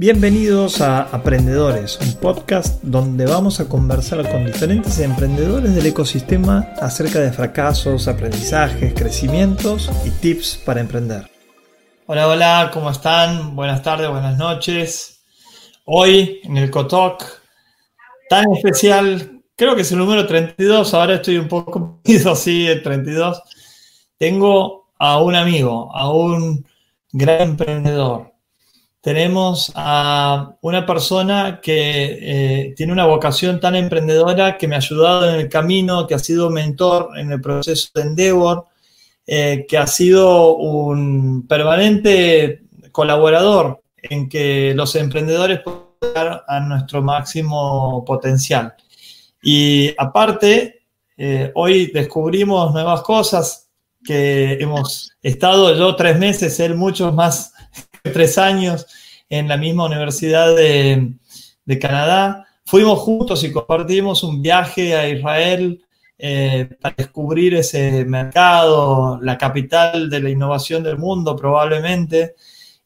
Bienvenidos a Aprendedores, un podcast donde vamos a conversar con diferentes emprendedores del ecosistema acerca de fracasos, aprendizajes, crecimientos y tips para emprender. Hola, hola, ¿cómo están? Buenas tardes, buenas noches. Hoy en el Cotoc, tan especial, creo que es el número 32, ahora estoy un poco así, el 32. Tengo a un amigo, a un gran emprendedor tenemos a una persona que eh, tiene una vocación tan emprendedora que me ha ayudado en el camino, que ha sido mentor en el proceso de Endeavor, eh, que ha sido un permanente colaborador en que los emprendedores puedan llegar a nuestro máximo potencial. Y aparte, eh, hoy descubrimos nuevas cosas que hemos estado yo tres meses, él muchos más tres años en la misma Universidad de, Canadá. Fuimos juntos y compartimos un viaje a Israel eh, para descubrir ese mercado, la capital de la innovación del mundo probablemente.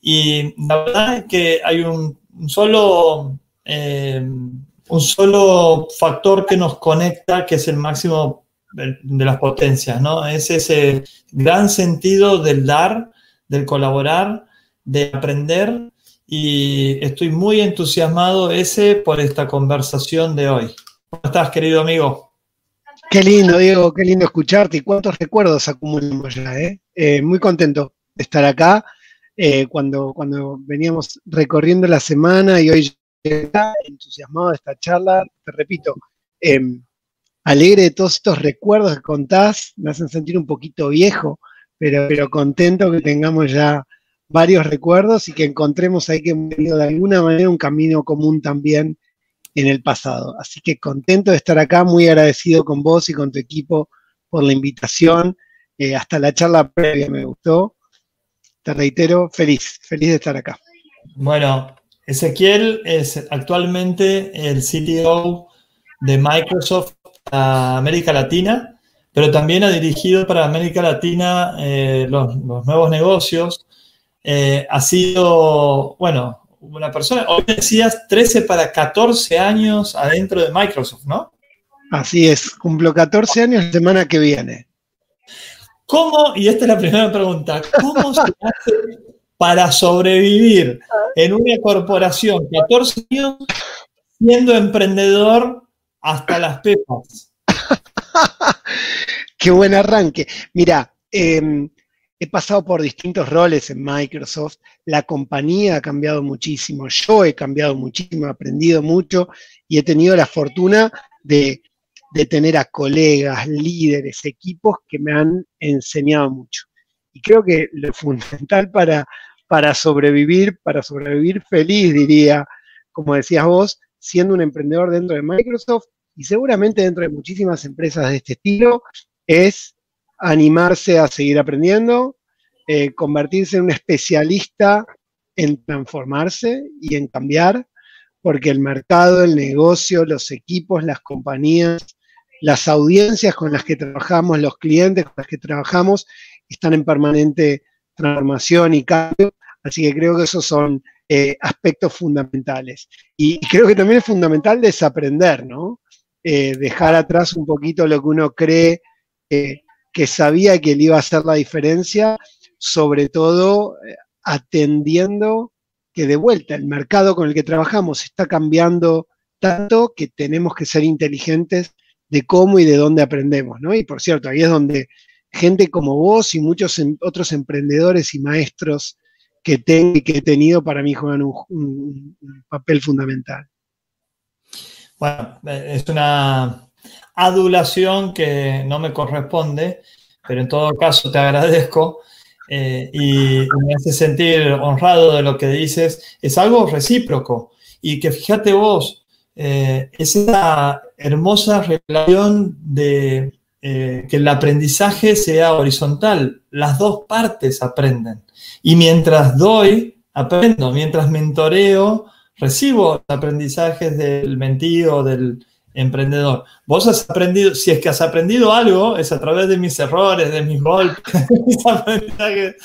Y la verdad es que hay un, solo, eh, un solo factor que nos conecta, que es el máximo de las potencias, ¿no? Es ese gran sentido del dar, del colaborar, de aprender y estoy muy entusiasmado ese por esta conversación de hoy. ¿Cómo estás, querido amigo? Qué lindo, Diego, qué lindo escucharte y cuántos recuerdos acumulamos ya, ¿eh? eh muy contento de estar acá. Eh, cuando, cuando veníamos recorriendo la semana y hoy entusiasmado de esta charla, te repito, em, alegre de todos estos recuerdos que contás, me hacen sentir un poquito viejo, pero, pero contento que tengamos ya varios recuerdos y que encontremos ahí que hemos tenido de alguna manera un camino común también en el pasado. Así que contento de estar acá, muy agradecido con vos y con tu equipo por la invitación. Eh, hasta la charla previa me gustó. Te reitero, feliz, feliz de estar acá. Bueno, Ezequiel es actualmente el CTO de Microsoft a América Latina, pero también ha dirigido para América Latina eh, los, los nuevos negocios eh, ha sido, bueno, una persona, hoy decías 13 para 14 años adentro de Microsoft, ¿no? Así es, cumplo 14 años la semana que viene. ¿Cómo, y esta es la primera pregunta, cómo se hace para sobrevivir en una corporación 14 años siendo emprendedor hasta las pepas? Qué buen arranque. Mira, eh, he pasado por distintos roles en Microsoft, la compañía ha cambiado muchísimo, yo he cambiado muchísimo, he aprendido mucho y he tenido la fortuna de, tener a colegas, líderes, equipos que me han enseñado mucho. Y creo que lo fundamental para, para sobrevivir, para sobrevivir feliz, diría, como decías vos, siendo un emprendedor dentro de Microsoft y seguramente dentro de muchísimas empresas de este estilo, es animarse a seguir aprendiendo, eh, convertirse en un especialista en transformarse y en cambiar, porque el mercado, el negocio, los equipos, las compañías, las audiencias con las que trabajamos, los clientes con los que trabajamos, están en permanente transformación y cambio. Así que creo que esos son eh, aspectos fundamentales. Y creo que también es fundamental desaprender, ¿no? Eh, dejar atrás un poquito lo que uno cree que sabía que le iba a hacer la diferencia, sobre todo eh, atendiendo que de vuelta el mercado con el que trabajamos está cambiando tanto que tenemos que ser inteligentes de cómo y de dónde aprendemos, ¿no? Y por cierto, ahí es donde gente como vos y muchos em, otros emprendedores y maestros que, que he tenido para mí juegan un papel fundamental. Bueno, eh, es una adulación que no me corresponde, pero en todo caso te agradezco eh, y me hace sentir honrado de lo que dices. Es algo recíproco y que fíjate vos, eh, es esa hermosa relación de eh, que el aprendizaje sea horizontal. Las dos partes aprenden. Y mientras doy, aprendo. Mientras mentoreo, recibo aprendizajes del mentido, del, emprendedor. Vos has aprendido, si es que has aprendido algo, es a través de mis errores, de mis golpes, de mis aprendizajes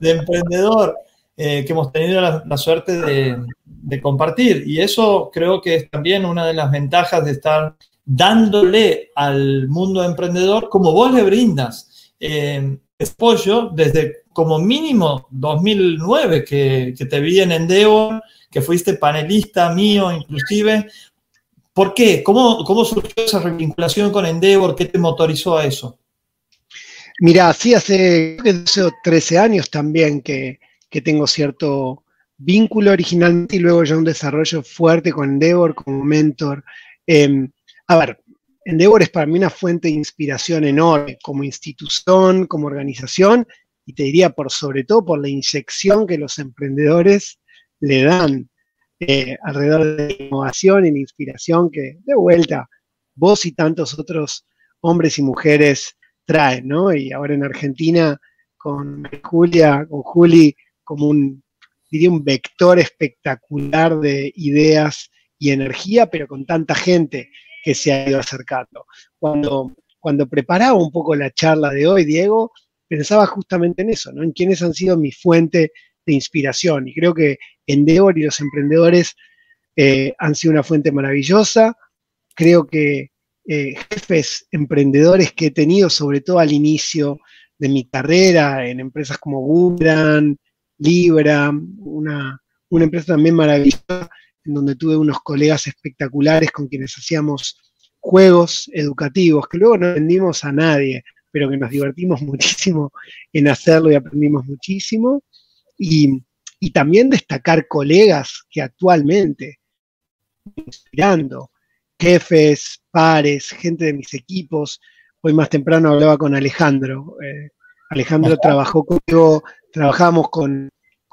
de emprendedor, eh, que hemos tenido la, suerte de, compartir. Y eso creo que es también una de las ventajas de estar dándole al mundo emprendedor como vos le brindas eh, apoyo desde como mínimo 2009 que, que, te vi en Endeavor, que fuiste panelista mío inclusive. ¿Por qué? ¿Cómo, ¿Cómo surgió esa revinculación con Endeavor? ¿Qué te motorizó a eso? Mira, sí, hace, hace 13 años también que, que tengo cierto vínculo originalmente y luego ya un desarrollo fuerte con Endeavor como mentor. Eh, a ver, Endeavor es para mí una fuente de inspiración enorme como institución, como organización, y te diría por sobre todo por la inyección que los emprendedores le dan eh, alrededor de la innovación y la inspiración que, de vuelta, vos y tantos otros hombres y mujeres traen, ¿no? Y ahora en Argentina, con Julia, con Juli, como un, diría, un vector espectacular de ideas y energía, pero con tanta gente que se ha ido acercando. Cuando, cuando preparaba un poco la charla de hoy, Diego, pensaba justamente en eso, ¿no? En quiénes han sido mi fuente de inspiración. Y creo que Endeavor y los emprendedores eh, han sido una fuente maravillosa. Creo que eh, jefes emprendedores que he tenido, sobre todo al inicio de mi carrera, en empresas como Google, Libra, una, una empresa también maravillosa, en donde tuve unos colegas espectaculares con quienes hacíamos juegos educativos, que luego no vendimos a nadie, pero que nos divertimos muchísimo en hacerlo y aprendimos muchísimo. Y, también destacar colegas que actualmente, inspirando, jefes, pares, gente de mis equipos. Hoy más temprano hablaba con Alejandro. Eh, Alejandro trabajó conmigo, trabajamos con,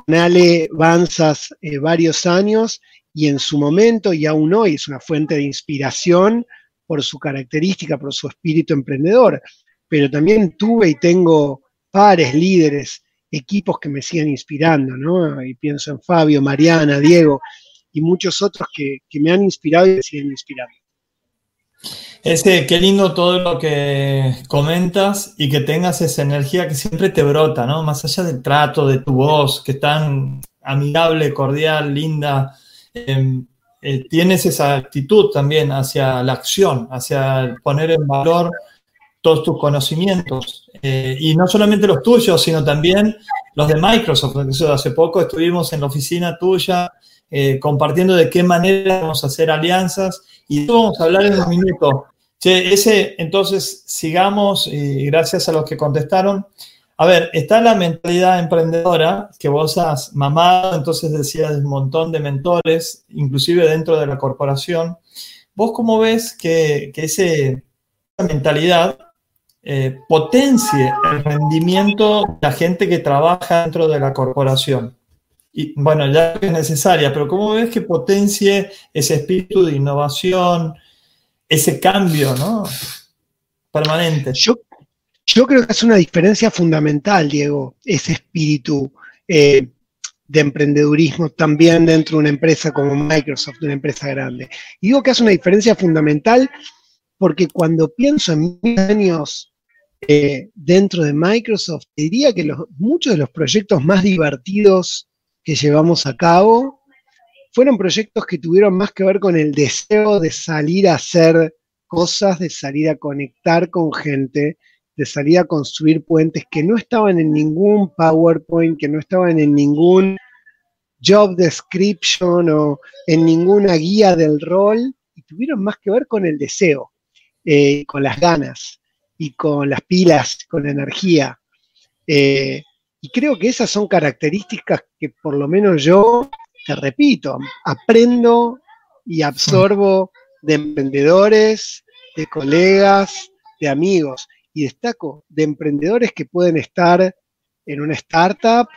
Ale Banzas eh, varios años y en su momento y aún hoy es una fuente de inspiración por su característica, por su espíritu emprendedor. Pero también tuve y tengo pares, líderes, equipos que me siguen inspirando, ¿no? Y pienso en Fabio, Mariana, Diego y muchos otros que, me han inspirado y me siguen inspirando. Ese, qué lindo todo lo que comentas y que tengas esa energía que siempre te brota, ¿no? Más allá del trato, de tu voz, que es tan amigable, cordial, linda, Em, eh, tienes esa actitud también hacia la acción, hacia poner en valor todos tus conocimientos. Eh, y no solamente los tuyos, sino también los de Microsoft. Hace poco estuvimos en la oficina tuya eh, compartiendo de qué manera vamos a hacer alianzas y vamos a hablar en un minuto. ese, entonces, sigamos y gracias a los que contestaron. A ver, está la mentalidad emprendedora que vos has mamado, entonces decías un montón de mentores, inclusive dentro de la corporación. ¿Vos cómo ves que, esa mentalidad eh, potencie el rendimiento de la gente que trabaja dentro de la corporación? Y bueno, ya es necesaria, pero ¿cómo ves que potencie ese espíritu de innovación, ese cambio, ¿no? Permanente. Yo, yo creo que es una diferencia fundamental, Diego, ese espíritu eh, de emprendedurismo también dentro de una empresa como Microsoft, una empresa grande. Y digo que es una diferencia fundamental porque cuando pienso en mis años eh, dentro de Microsoft, diría que muchos de los proyectos más divertidos que llevamos a cabo fueron proyectos que tuvieron más que ver con el deseo de salir a hacer cosas, de salir a conectar con gente, de salir a construir puentes que no estaban en ningún PowerPoint, que no estaban en ningún job description o en ninguna guía del rol, y tuvieron más que ver con el deseo, eh, con las ganas y con las pilas, con la energía. Eh, y creo que esas son características que por lo menos yo, te repito, aprendo y absorbo de emprendedores, de colegas, de amigos y destaco de emprendedores que pueden estar en una startup,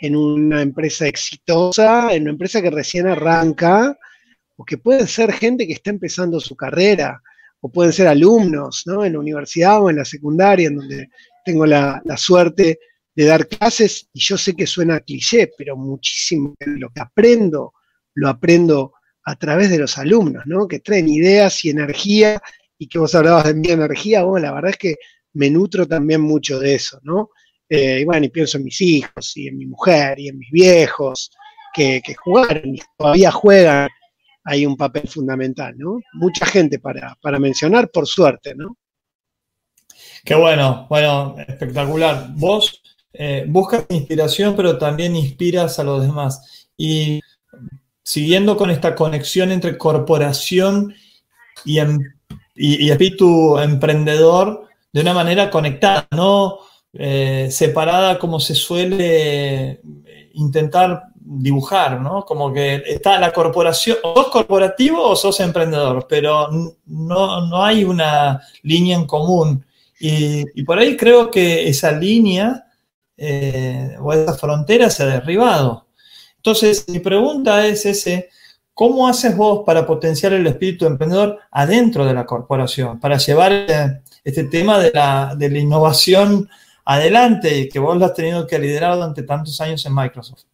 en una empresa exitosa, en una empresa que recién arranca, o que pueden ser gente que está empezando su carrera, pueden ser alumnos, ¿no? En la universidad o en la secundaria, en donde tengo la, suerte de dar clases, y yo sé que suena cliché, pero muchísimo lo que aprendo, lo aprendo a través de los alumnos, ¿no? Que traen ideas y energía, y que vos hablabas de mi energía, bueno, la verdad es que me nutro también mucho de eso, ¿no? Eh, y bueno, y pienso en mis hijos y en mi mujer y en mis viejos, que, jugaron y todavía juegan ahí un papel fundamental, ¿no? Mucha gente para, para mencionar, por suerte, ¿no? Qué bueno, bueno, espectacular. Vos eh, buscas inspiración, pero también inspiras a los demás. Y siguiendo con esta conexión entre corporación y, em, espíritu emprendedor de una manera conectada, no eh, separada como se suele intentar dibujar, ¿no? Como que está la corporación, o sos corporativo o sos emprendedor, pero no, no hay una línea en común. Y, por ahí creo que esa línea eh, o esa frontera se ha derribado. Entonces, mi pregunta es ese, ¿cómo haces vos para potenciar el espíritu emprendedor adentro de la corporación, para llevar eh, este tema de la, de la innovación adelante que vos lo has tenido que liderar durante tantos años en Microsoft?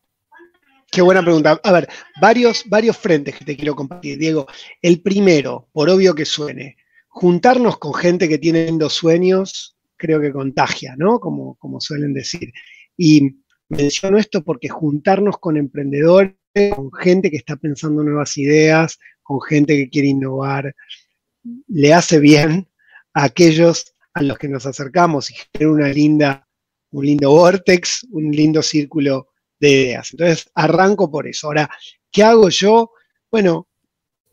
Qué buena pregunta. A ver, varios, varios frentes que te quiero compartir, Diego. El primero, por obvio que suene, juntarnos con gente que tiene lindos sueños, creo que contagia, ¿no? Como, como suelen decir. Y menciono esto porque juntarnos con emprendedores, con gente que está pensando nuevas ideas, con gente que quiere innovar, le hace bien a aquellos a los que nos acercamos y genera una linda, un lindo vortex, un lindo círculo de ideas. Entonces, arranco por eso. Ahora, ¿qué hago yo? Bueno,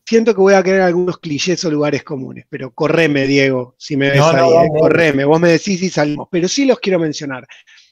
siento que voy a querer algunos clichés o lugares comunes, pero correme, Diego, si me ves ahí, eh, correme, vos me decís y salimos, pero sí los quiero mencionar.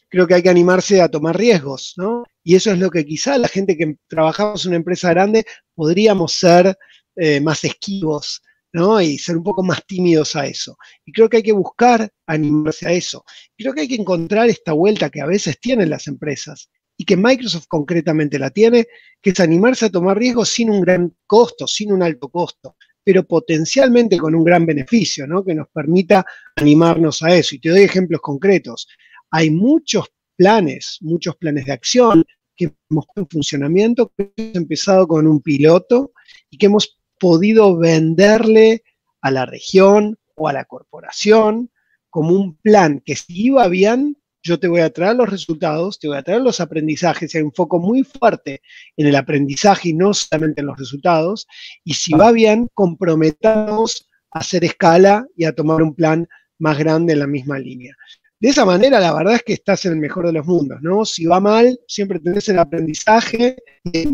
Creo que hay que animarse a tomar riesgos, ¿no? Y eso es lo que quizá la gente que trabajamos en una empresa grande podríamos ser eh, más esquivos, ¿no? Y ser un poco más tímidos a eso. Y creo que hay que buscar animarse a eso. Creo que hay que encontrar esta vuelta que a veces tienen las empresas y que Microsoft concretamente la tiene, que es animarse a tomar riesgos sin un gran costo, sin un alto costo, pero potencialmente con un gran beneficio, ¿no? Que nos permita animarnos a eso. Y te doy ejemplos concretos. Hay muchos planes, muchos planes de acción que hemos en funcionamiento, que hemos empezado con un piloto y que hemos podido venderle a la región o a la corporación como un plan que si iba bien, yo te voy a traer los resultados, te voy a traer los aprendizajes, hay un foco muy fuerte en el aprendizaje y no solamente en los resultados, y si va bien, comprometamos a hacer escala y a tomar un plan más grande en la misma línea. De esa manera, la verdad es que estás en el mejor de los mundos, ¿no? Si va mal, siempre tenés el aprendizaje y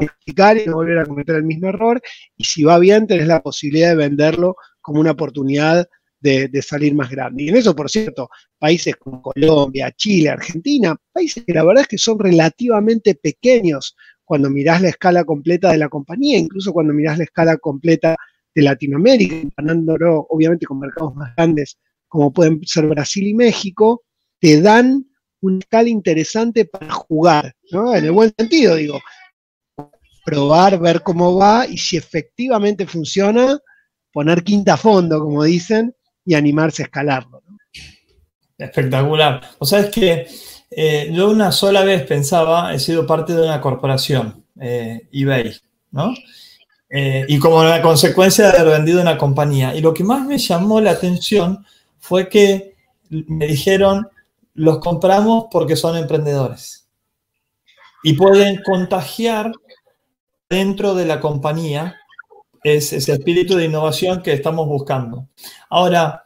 explicar y no volver a cometer el mismo error, y si va bien, tenés la posibilidad de venderlo como una oportunidad de, salir más grande. Y en eso, por cierto, países como Colombia, Chile, Argentina, países que la verdad es que son relativamente pequeños cuando mirás la escala completa de la compañía, incluso cuando mirás la escala completa de Latinoamérica, comparándolo obviamente con mercados más grandes como pueden ser Brasil y México, te dan una escala interesante para jugar, ¿no? En el buen sentido, digo, probar, ver cómo va y si efectivamente funciona, poner quinta a fondo, como dicen, y animarse a escalarlo. Espectacular. O sea, es que eh, yo una sola vez pensaba, he sido parte de una corporación, eh, eBay, ¿no? Eh, y como una consecuencia de haber vendido una compañía. Y lo que más me llamó la atención fue que me dijeron, los compramos porque son emprendedores. Y pueden contagiar dentro de la compañía es ese espíritu de innovación que estamos buscando. Ahora,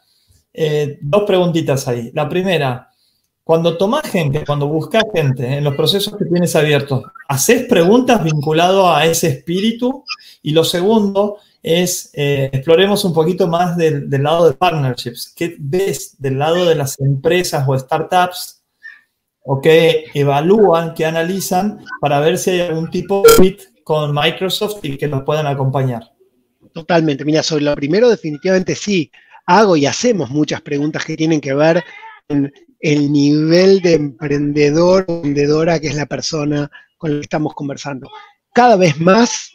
eh, dos preguntitas ahí. La primera, cuando tomas gente, cuando buscas gente en los procesos que tienes abiertos, ¿haces preguntas vinculadas a ese espíritu? Y lo segundo es, eh, exploremos un poquito más del, del, lado de partnerships. ¿Qué ves del lado de las empresas o startups o que evalúan, que analizan para ver si hay algún tipo de fit con Microsoft y que nos puedan acompañar? Totalmente. Mira, sobre lo primero, definitivamente sí. Hago y hacemos muchas preguntas que tienen que ver con el nivel de emprendedor o vendedora que es la persona con la que estamos conversando. Cada vez más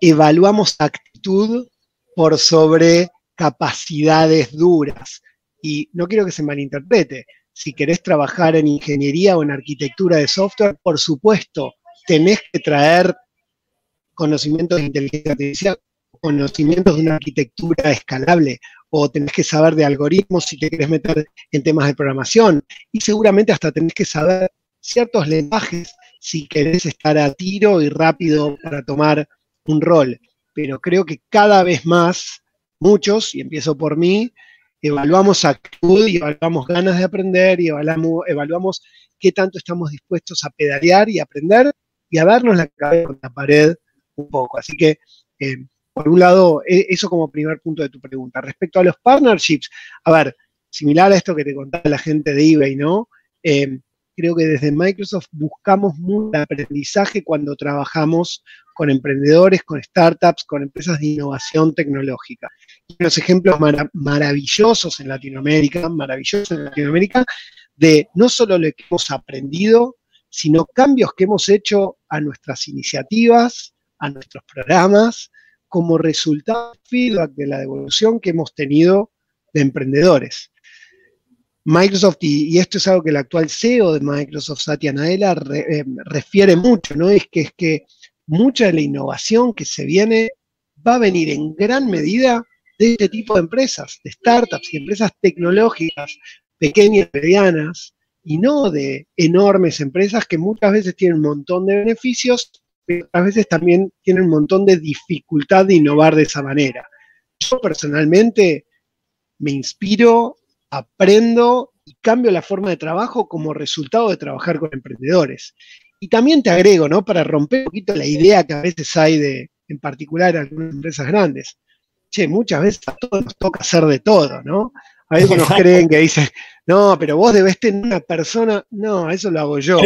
evaluamos actitud por sobre capacidades duras. Y no quiero que se malinterprete. Si querés trabajar en ingeniería o en arquitectura de software, por supuesto, tenés que traer conocimientos de inteligencia artificial, conocimientos de una arquitectura escalable o tenés que saber de algoritmos si te querés meter en temas de programación y seguramente hasta tenés que saber ciertos lenguajes si querés estar a tiro y rápido para tomar un rol. Pero creo que cada vez más, muchos, y empiezo por mí, evaluamos actitud y evaluamos ganas de aprender y evaluamos, evaluamos qué tanto estamos dispuestos a pedalear y aprender y a darnos la cabeza con la pared un poco. Así que, eh, por un lado, e, eso como primer punto de tu pregunta. Respecto a los partnerships, a ver, similar a esto que te contaba la gente de eBay, ¿no? Eh, creo que desde Microsoft buscamos mucho aprendizaje cuando trabajamos con emprendedores, con startups, con empresas de innovación tecnológica. Y unos ejemplos maravillosos en Latinoamérica, maravillosos en Latinoamérica, de no solo lo que hemos aprendido, sino cambios que hemos hecho a nuestras iniciativas, a nuestros programas, como resultado feedback de la devolución que hemos tenido de emprendedores. Microsoft, y, esto es algo que el actual CEO de Microsoft, Satya Nadella, eh, refiere mucho, ¿no? Es que, es que mucha de la innovación que se viene va a venir en gran medida de este tipo de empresas, de startups y empresas tecnológicas, pequeñas, medianas, y no de enormes empresas que muchas veces tienen un montón de beneficios, a veces también tienen un montón de dificultad de innovar de esa manera. Yo personalmente me inspiro, aprendo y cambio la forma de trabajo como resultado de trabajar con emprendedores. Y también te agrego, ¿no? Para romper un poquito la idea que a veces hay de, en particular, algunas empresas grandes. Che, muchas veces a todos nos toca hacer de todo, ¿no? A veces nos creen que dicen, no, pero vos debes tener una persona. No, eso lo hago yo.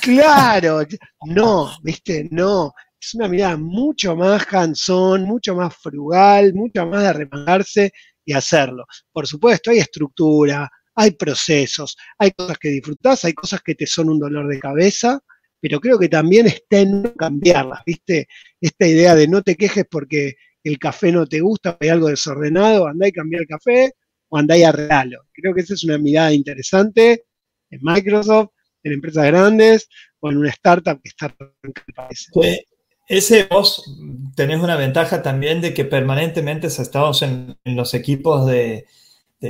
Claro, no, viste, no. Es una mirada mucho más cansón, mucho más frugal, mucho más de arremangarse y hacerlo. Por supuesto, hay estructura, hay procesos, hay cosas que disfrutás, hay cosas que te son un dolor de cabeza, pero creo que también está en cambiarlas, ¿viste? Esta idea de no te quejes porque el café no te gusta, hay algo desordenado, andá y cambia el café o andá y arreglalo. Creo que esa es una mirada interesante en Microsoft, en empresas grandes o en una startup que está en país. ese vos tenés una ventaja también de que permanentemente estamos en, los equipos de,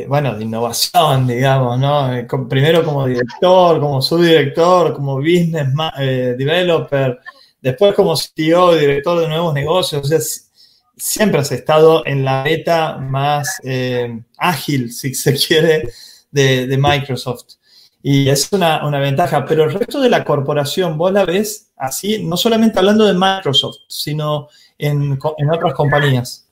bueno, de innovación, digamos, ¿no? Eh, primero como director, como subdirector, como business eh, developer, después como CEO, director de nuevos negocios. O sea, siempre has estado en la beta más eh, ágil, si se quiere, de, Microsoft. Y es una, ventaja, pero el resto de la corporación, vos la ves así, no solamente hablando de Microsoft, sino en, otras compañías.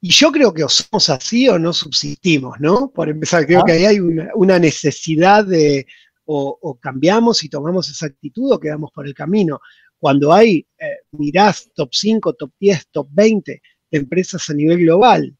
Y yo creo que o somos así o no subsistimos, ¿no? Por empezar, creo ah. que ahí hay una, necesidad de o, cambiamos y tomamos esa actitud o quedamos por el camino cuando hay, eh, mirás top 5, top 10, top 20 de empresas a nivel global,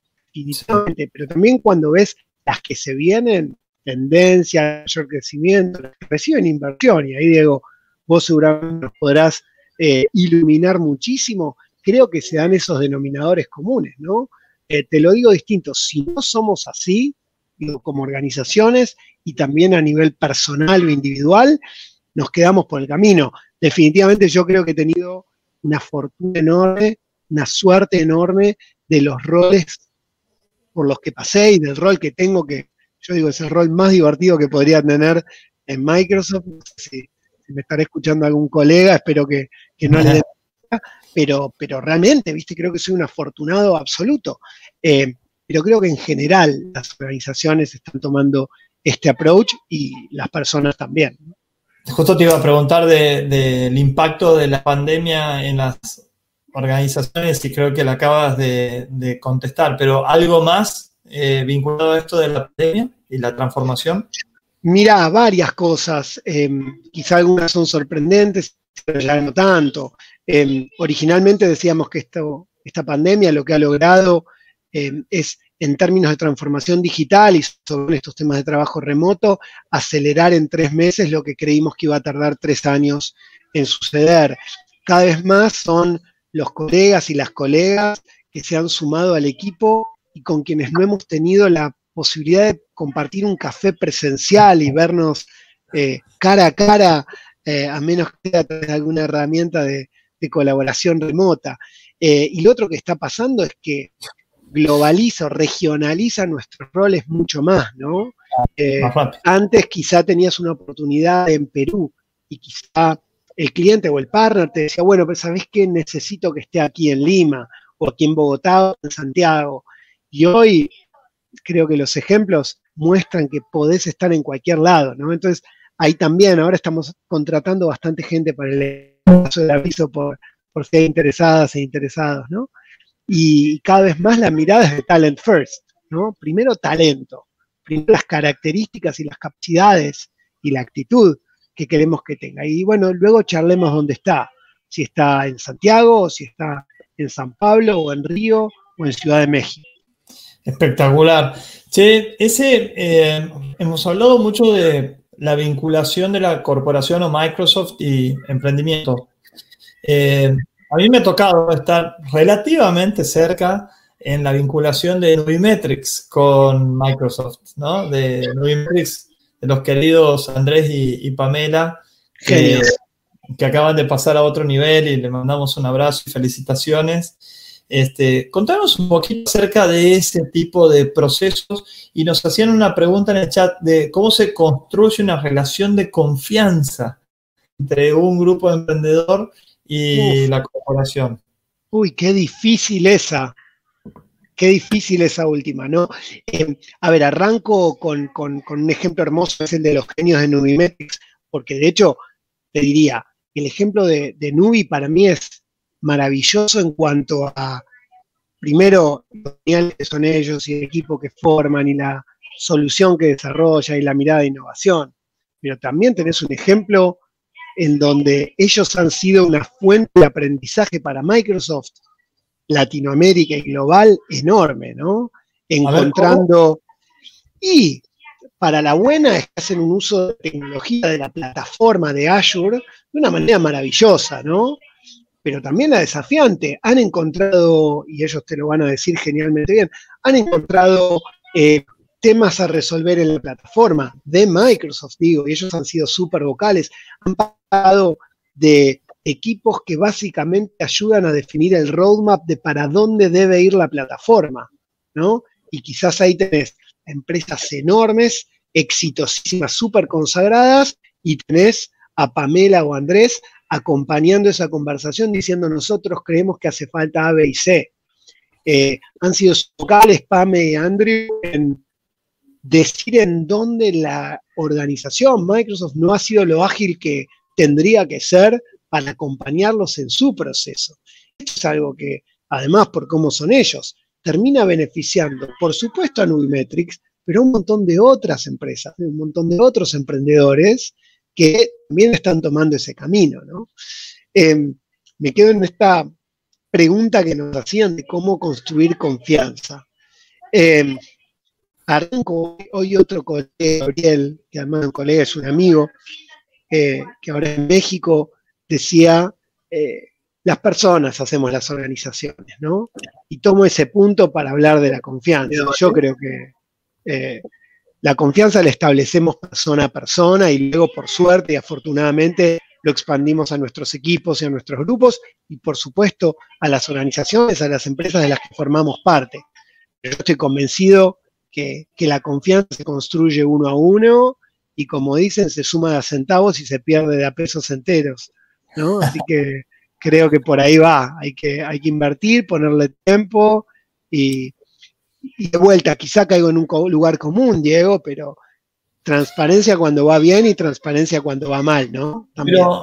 pero también cuando ves las que se vienen, tendencia, mayor crecimiento, reciben inversión, y ahí Diego, vos seguramente nos podrás eh, iluminar muchísimo, creo que se dan esos denominadores comunes, ¿no? Eh, te lo digo distinto, si no somos así, como organizaciones y también a nivel personal o individual, nos quedamos por el camino. Definitivamente yo creo que he tenido una fortuna enorme, una suerte enorme de los roles por los que pasé y del rol que tengo, que yo digo es el rol más divertido que podría tener en Microsoft. No sé si, me estará escuchando algún colega, espero que, no le dé pero, pero realmente, viste, creo que soy un afortunado absoluto. Eh, pero creo que en general las organizaciones están tomando este approach y las personas también. Justo te iba a preguntar del impacto de la pandemia en las organizaciones y creo que la acabas de, contestar, pero algo más eh, vinculado a esto de la pandemia y la transformación. Mira, varias cosas. Em, quizá algunas son sorprendentes, pero ya no tanto. Em, originalmente decíamos que esto, esta pandemia lo que ha logrado em, es en términos de transformación digital y sobre estos temas de trabajo remoto, acelerar en tres meses lo que creímos que iba a tardar tres años en suceder. Cada vez más son los colegas y las colegas que se han sumado al equipo y con quienes no hemos tenido la posibilidad de compartir un café presencial y vernos eh, cara a cara, eh, a menos que sea alguna herramienta de, colaboración remota. Eh, y lo otro que está pasando es que globaliza o regionaliza nuestros roles mucho más, ¿no? Antes quizá tenías una oportunidad en Perú y quizá el cliente o el partner te decía, bueno, pero ¿sabés qué? Necesito que esté aquí en Lima, o aquí en Bogotá, o en Santiago. Y hoy creo que los ejemplos muestran que podés estar en cualquier lado, ¿no? Entonces, ahí también, ahora estamos contratando bastante gente para el caso del aviso por, por si hay interesadas e interesados, ¿no? Y cada vez más la mirada es de talent first, ¿no? Primero talento, primero las características y las capacidades y la actitud que queremos que tenga. Y bueno, luego charlemos dónde está, si está en Santiago, o si está en San Pablo, o en Río, o en Ciudad de México. Espectacular. Che, ese, eh, hemos hablado mucho de la vinculación de la corporación o Microsoft y emprendimiento. Eh, a mí me ha tocado estar relativamente cerca en la vinculación de Nubimetrics con Microsoft, ¿no? De Nubimetrics de los queridos Andrés y, Pamela, que, acaban de pasar a otro nivel y le mandamos un abrazo y felicitaciones. Este, contanos un poquito acerca de ese tipo de procesos y nos hacían una pregunta en el chat de cómo se construye una relación de confianza entre un grupo de emprendedor y la corporación. Uy, qué difícil esa. Qué difícil esa última, ¿no? Eh, a ver, arranco con, un ejemplo hermoso, es el de los genios de Nubimetrics, porque de hecho, te diría, el ejemplo de, de Nubi para mí es maravilloso en cuanto a, primero, los que son ellos y el equipo que forman y la solución que desarrolla y la mirada de innovación. Pero también tenés un ejemplo en donde ellos han sido una fuente de aprendizaje para Microsoft Latinoamérica y global enorme, ¿no? Encontrando... y para la buena es que hacen un uso de tecnología de la plataforma de Azure de una manera maravillosa, ¿no? Pero también la desafiante. Han encontrado, y ellos te lo van a decir genialmente bien, han encontrado eh, temas a resolver en la plataforma de Microsoft, digo, y ellos han sido súper vocales, han pasado de equipos que básicamente ayudan a definir el roadmap de para dónde debe ir la plataforma, ¿no? Y quizás ahí tenés empresas enormes, exitosísimas, súper consagradas, y tenés a Pamela o Andrés acompañando esa conversación diciendo nosotros creemos que hace falta A, B y C. Eh, han sido vocales Pame y Andrew en decir en dónde la organización Microsoft no ha sido lo ágil que tendría que ser para acompañarlos en su proceso. Esto es algo que, además, por cómo son ellos, termina beneficiando, por supuesto, a Nubimetrics, pero a un montón de otras empresas, un montón de otros emprendedores que también están tomando ese camino. Em, me quedo en esta pregunta que nos hacían de cómo construir confianza. Eh, arranco hoy otro colega, Gabriel, que además un colega es un amigo, eh, que ahora en México decía, eh, las personas hacemos las organizaciones, ¿no? Y tomo ese punto para hablar de la confianza. Yo creo que eh, la confianza la establecemos persona a persona y luego, por suerte y afortunadamente, lo expandimos a nuestros equipos y a nuestros grupos y, por supuesto, a las organizaciones, a las empresas de las que formamos parte. Yo estoy convencido que, que la confianza se construye uno a uno y, como dicen, se suma a centavos y se pierde de a pesos enteros. ¿no? Así que creo que por ahí va, hay que, hay que invertir, ponerle tiempo y, de vuelta, quizá caigo en un lugar común, Diego, pero transparencia cuando va bien y transparencia cuando va mal, ¿no? Pero,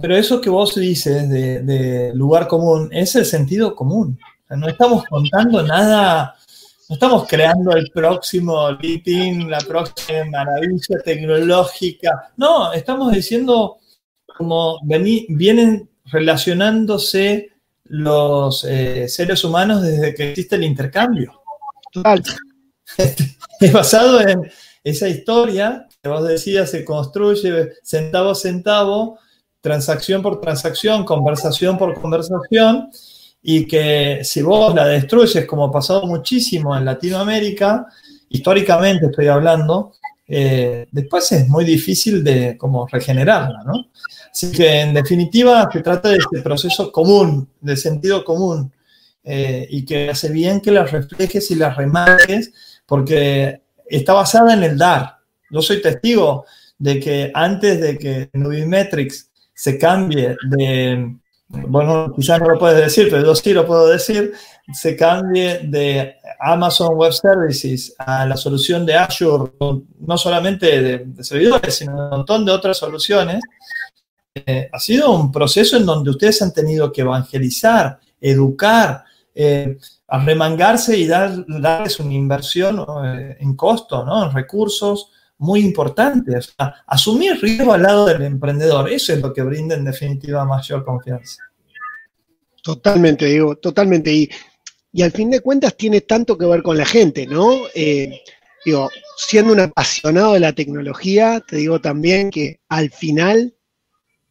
pero, eso que vos dices de, lugar común es el sentido común. no estamos contando nada, no estamos creando el próximo LinkedIn, la próxima maravilla tecnológica. No, estamos diciendo como vienen relacionándose los eh, seres humanos desde que existe el intercambio. Es basado en esa historia que vos decías, se construye centavo a centavo, transacción por transacción, conversación por conversación, y que si vos la destruyes, como ha pasado muchísimo en Latinoamérica, históricamente estoy hablando, eh, después es muy difícil de como regenerarla, ¿no? Así que en definitiva se trata de este proceso común, de sentido común, eh, y que hace bien que la reflejes y la remarques, porque está basada en el dar. Yo soy testigo de que antes de que Nubimetrics se cambie de, bueno, quizás no lo puedes decir, pero yo sí lo puedo decir, se cambie de Amazon Web Services a la solución de Azure, no solamente de, servidores, sino un montón de otras soluciones, eh, ha sido un proceso en donde ustedes han tenido que evangelizar, educar, eh, arremangarse y dar, darles una inversión eh, en costo, ¿no? en recursos muy importantes. asumir riesgo al lado del emprendedor, eso es lo que brinda en definitiva mayor confianza. Totalmente, digo, totalmente. Y, y al fin de cuentas tiene tanto que ver con la gente, ¿no? Eh, digo, siendo un apasionado de la tecnología, te digo también que al final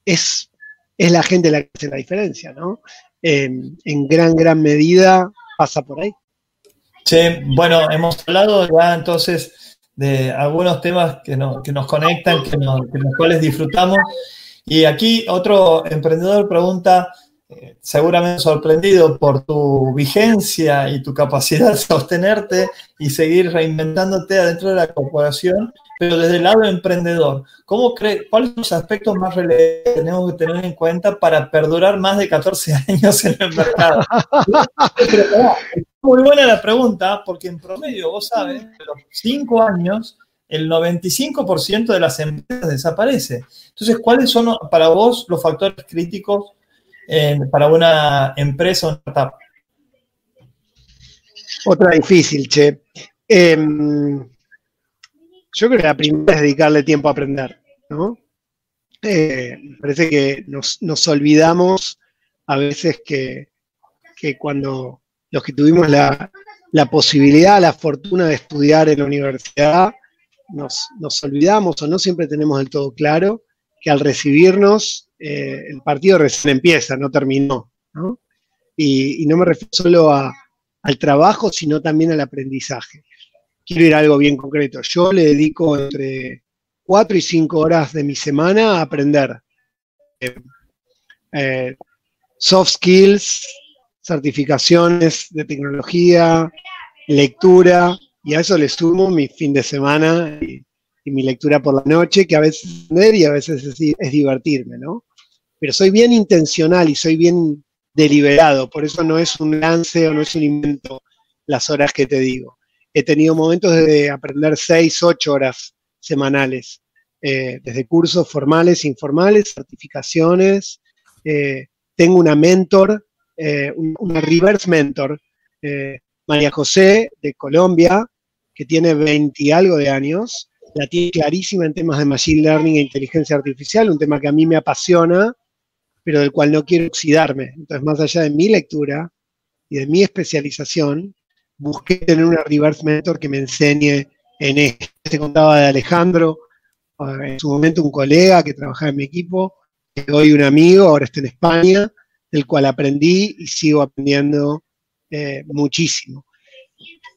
es, es la gente la que hace la diferencia, ¿no? En gran, gran medida pasa por ahí. Sí, bueno, hemos hablado ya entonces de algunos temas que, nos conectan, que, los cuales disfrutamos. Y aquí otro emprendedor pregunta, eh, seguramente sorprendido por tu vigencia y tu capacidad de sostenerte y seguir reinventándote adentro de la corporación, pero desde el lado emprendedor, ¿cómo cree, ¿cuáles son los aspectos más relevantes que tenemos que tener en cuenta para perdurar más de 14 años en el mercado? Muy buena la pregunta, porque en promedio, vos sabes, de los 5 años, el 95% de las empresas desaparece. Entonces, ¿cuáles son para vos los factores críticos para una empresa o startup? Otra difícil, che. Em, yo creo que la primera es dedicarle tiempo a aprender, ¿no? Eh, parece que nos, olvidamos a veces que, cuando los que tuvimos la, posibilidad, la fortuna de estudiar en la universidad, nos, olvidamos o no siempre tenemos del todo claro que al recibirnos eh, el partido recién empieza, no terminó. ¿no? Y, no me refiero solo al trabajo, sino también al aprendizaje quiero ir a algo bien concreto. Yo le dedico entre 4 y 5 horas de mi semana a aprender eh, eh, soft skills, certificaciones de tecnología, lectura, y a eso le sumo mi fin de semana y, mi lectura por la noche, que a veces es aprender y a veces es, es divertirme, ¿no? Pero soy bien intencional y soy bien deliberado, por eso no es un lance o no es un invento las horas que te digo he tenido momentos de aprender seis, ocho horas semanales, eh, desde cursos formales, informales, certificaciones. Eh, tengo una mentor, eh, una reverse mentor, María José de Colombia, que tiene 20 y algo de años. La tiene clarísima en temas de Machine Learning e inteligencia artificial, un tema que a mí me apasiona, pero del cual no quiero oxidarme. Entonces, más allá de mi lectura y de mi especialización, busqué tener una reverse mentor que me enseñe en esto. Se contaba de Alejandro, en su momento un colega que trabajaba en mi equipo, hoy un amigo, ahora está en España, del cual aprendí y sigo aprendiendo eh, muchísimo.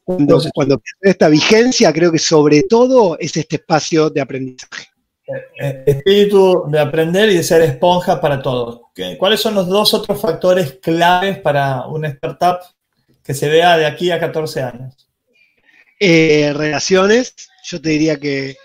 Cuando, cuando esta vigencia, creo que sobre todo es este espacio de aprendizaje. Eh, eh, espíritu de aprender y de ser esponja para todos. ¿Cuáles son los dos otros factores claves para una startup que se vea de aquí a 14 años? Eh, relaciones, yo te diría que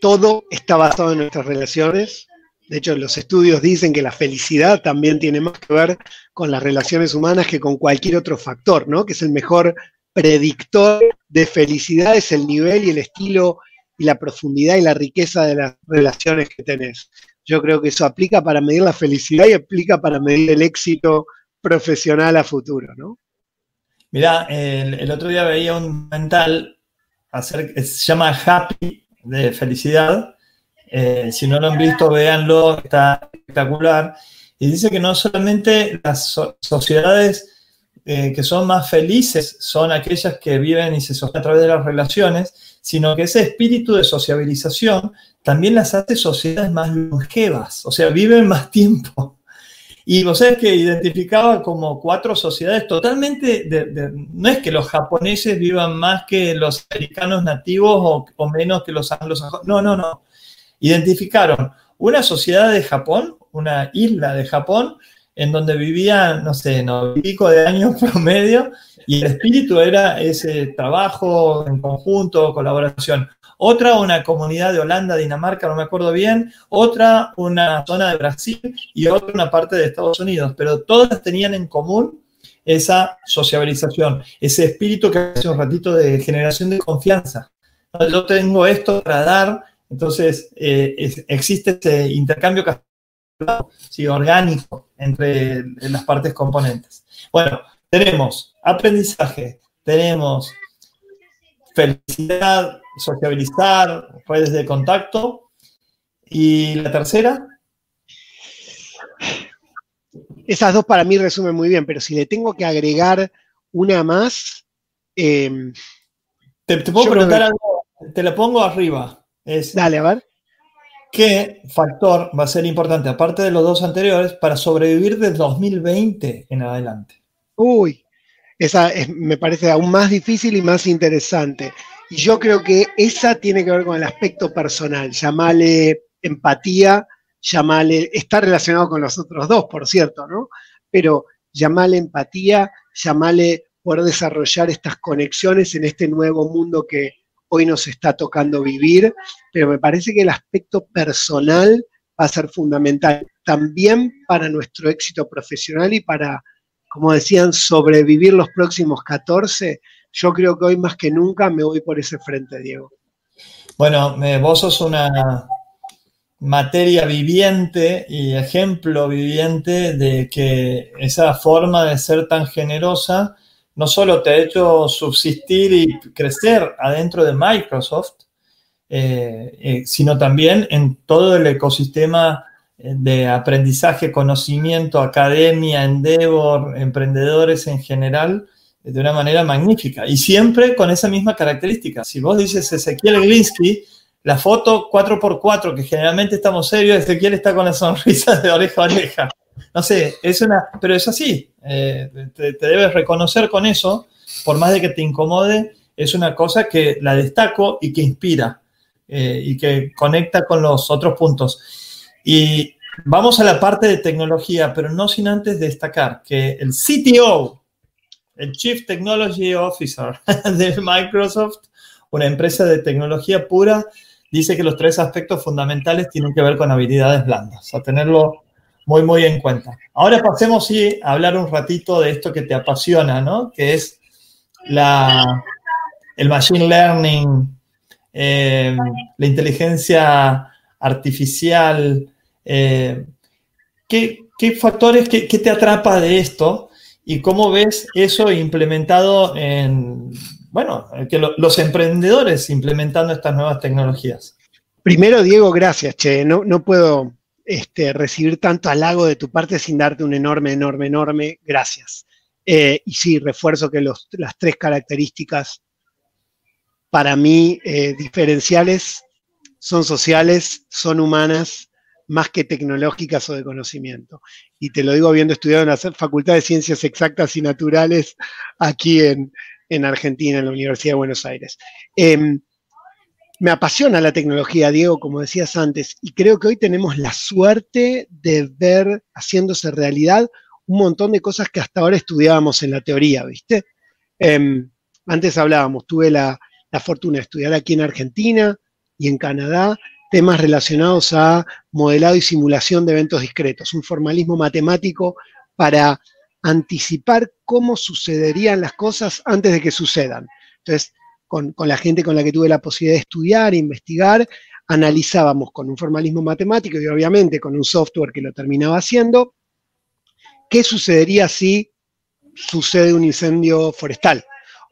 todo está basado en nuestras relaciones. De hecho, los estudios dicen que la felicidad también tiene más que ver con las relaciones humanas que con cualquier otro factor, ¿no? Que es el mejor predictor de felicidad, es el nivel y el estilo y la profundidad y la riqueza de las relaciones que tenés. Yo creo que eso aplica para medir la felicidad y aplica para medir el éxito profesional a futuro, ¿no? Mirá, el, otro día veía un mental, se llama Happy, de felicidad. Eh, si no lo han visto, véanlo, está espectacular. Y dice que no solamente las sociedades eh, que son más felices son aquellas que viven y se sostienen a través de las relaciones, sino que ese espíritu de sociabilización también las hace sociedades más longevas, o sea, viven más tiempo. Y vos sabés que identificaba como cuatro sociedades totalmente, no es que los japoneses vivan más que los americanos nativos o, menos que los anglosajones, no, no, no. Identificaron una sociedad de Japón, una isla de Japón, en donde vivían, no sé, no, pico de años promedio, y el espíritu era ese trabajo en conjunto, colaboración. Otra una comunidad de Holanda, Dinamarca, no me acuerdo bien, otra una zona de Brasil y otra una parte de Estados Unidos, pero todas tenían en común esa sociabilización, ese espíritu que hace un ratito de generación de confianza. Yo tengo esto para dar, entonces eh, existe ese intercambio sí, orgánico entre las partes componentes. Bueno, tenemos aprendizaje, tenemos felicidad, sociabilizar, redes de contacto. ¿Y la tercera? Esas dos para mí resumen muy bien, pero si le tengo que agregar una más... Em, te, puedo preguntar algo, te la pongo arriba. Dale, a ver. ¿Qué factor va a ser importante, aparte de los dos anteriores, para sobrevivir del 2020 en adelante? Uy, esa me parece aún más difícil y más interesante. Y yo creo que esa tiene que ver con el aspecto personal, llamale empatía, llamale, está relacionado con los otros dos, por cierto, ¿no? Pero llamale empatía, llamale poder desarrollar estas conexiones en este nuevo mundo que hoy nos está tocando vivir, pero me parece que el aspecto personal va a ser fundamental también para nuestro éxito profesional y para como decían, sobrevivir los próximos 14, yo creo que hoy más que nunca me voy por ese frente, Diego. Bueno, vos sos una materia viviente y ejemplo viviente de que esa forma de ser tan generosa no solo te ha hecho subsistir y crecer adentro de Microsoft, eh, eh, sino también en todo el ecosistema de aprendizaje, conocimiento, academia, endeavor, emprendedores en general, de una manera magnífica. Y siempre con esa misma característica. Si vos dices Ezequiel Glinsky, la foto 4x4, que generalmente estamos serios, Ezequiel está con la sonrisa de oreja a oreja. No sé, es una, pero es así. Eh, te, debes reconocer con eso, por más de que te incomode, es una cosa que la destaco y que inspira eh, y que conecta con los otros puntos. Y vamos a la parte de tecnología, pero no sin antes destacar que el CTO, el Chief Technology Officer de Microsoft, una empresa de tecnología pura, dice que los tres aspectos fundamentales tienen que ver con habilidades blandas, a tenerlo muy, muy en cuenta. Ahora pasemos sí, a hablar un ratito de esto que te apasiona, ¿no? Que es la, el machine learning, eh, la inteligencia artificial, eh, ¿qué, factores, qué, te atrapa de esto y cómo ves eso implementado en, bueno, que los emprendedores implementando estas nuevas tecnologías? Primero, Diego, gracias, che. No, no puedo este, recibir tanto halago de tu parte sin darte un enorme, enorme, enorme gracias. Eh, y sí, refuerzo que las tres características para mí eh, diferenciales son sociales, son humanas más que tecnológicas o de conocimiento. Y te lo digo habiendo estudiado en la Facultad de Ciencias Exactas y Naturales aquí en, Argentina, en la Universidad de Buenos Aires. Em, me apasiona la tecnología, Diego, como decías antes, y creo que hoy tenemos la suerte de ver haciéndose realidad un montón de cosas que hasta ahora estudiábamos en la teoría, ¿viste? Em, antes hablábamos, tuve la, la fortuna de estudiar aquí en Argentina y en Canadá, temas relacionados a modelado y simulación de eventos discretos, un formalismo matemático para anticipar cómo sucederían las cosas antes de que sucedan. Entonces, con, la gente con la que tuve la posibilidad de estudiar e investigar, analizábamos con un formalismo matemático y obviamente con un software que lo terminaba haciendo, qué sucedería si sucede un incendio forestal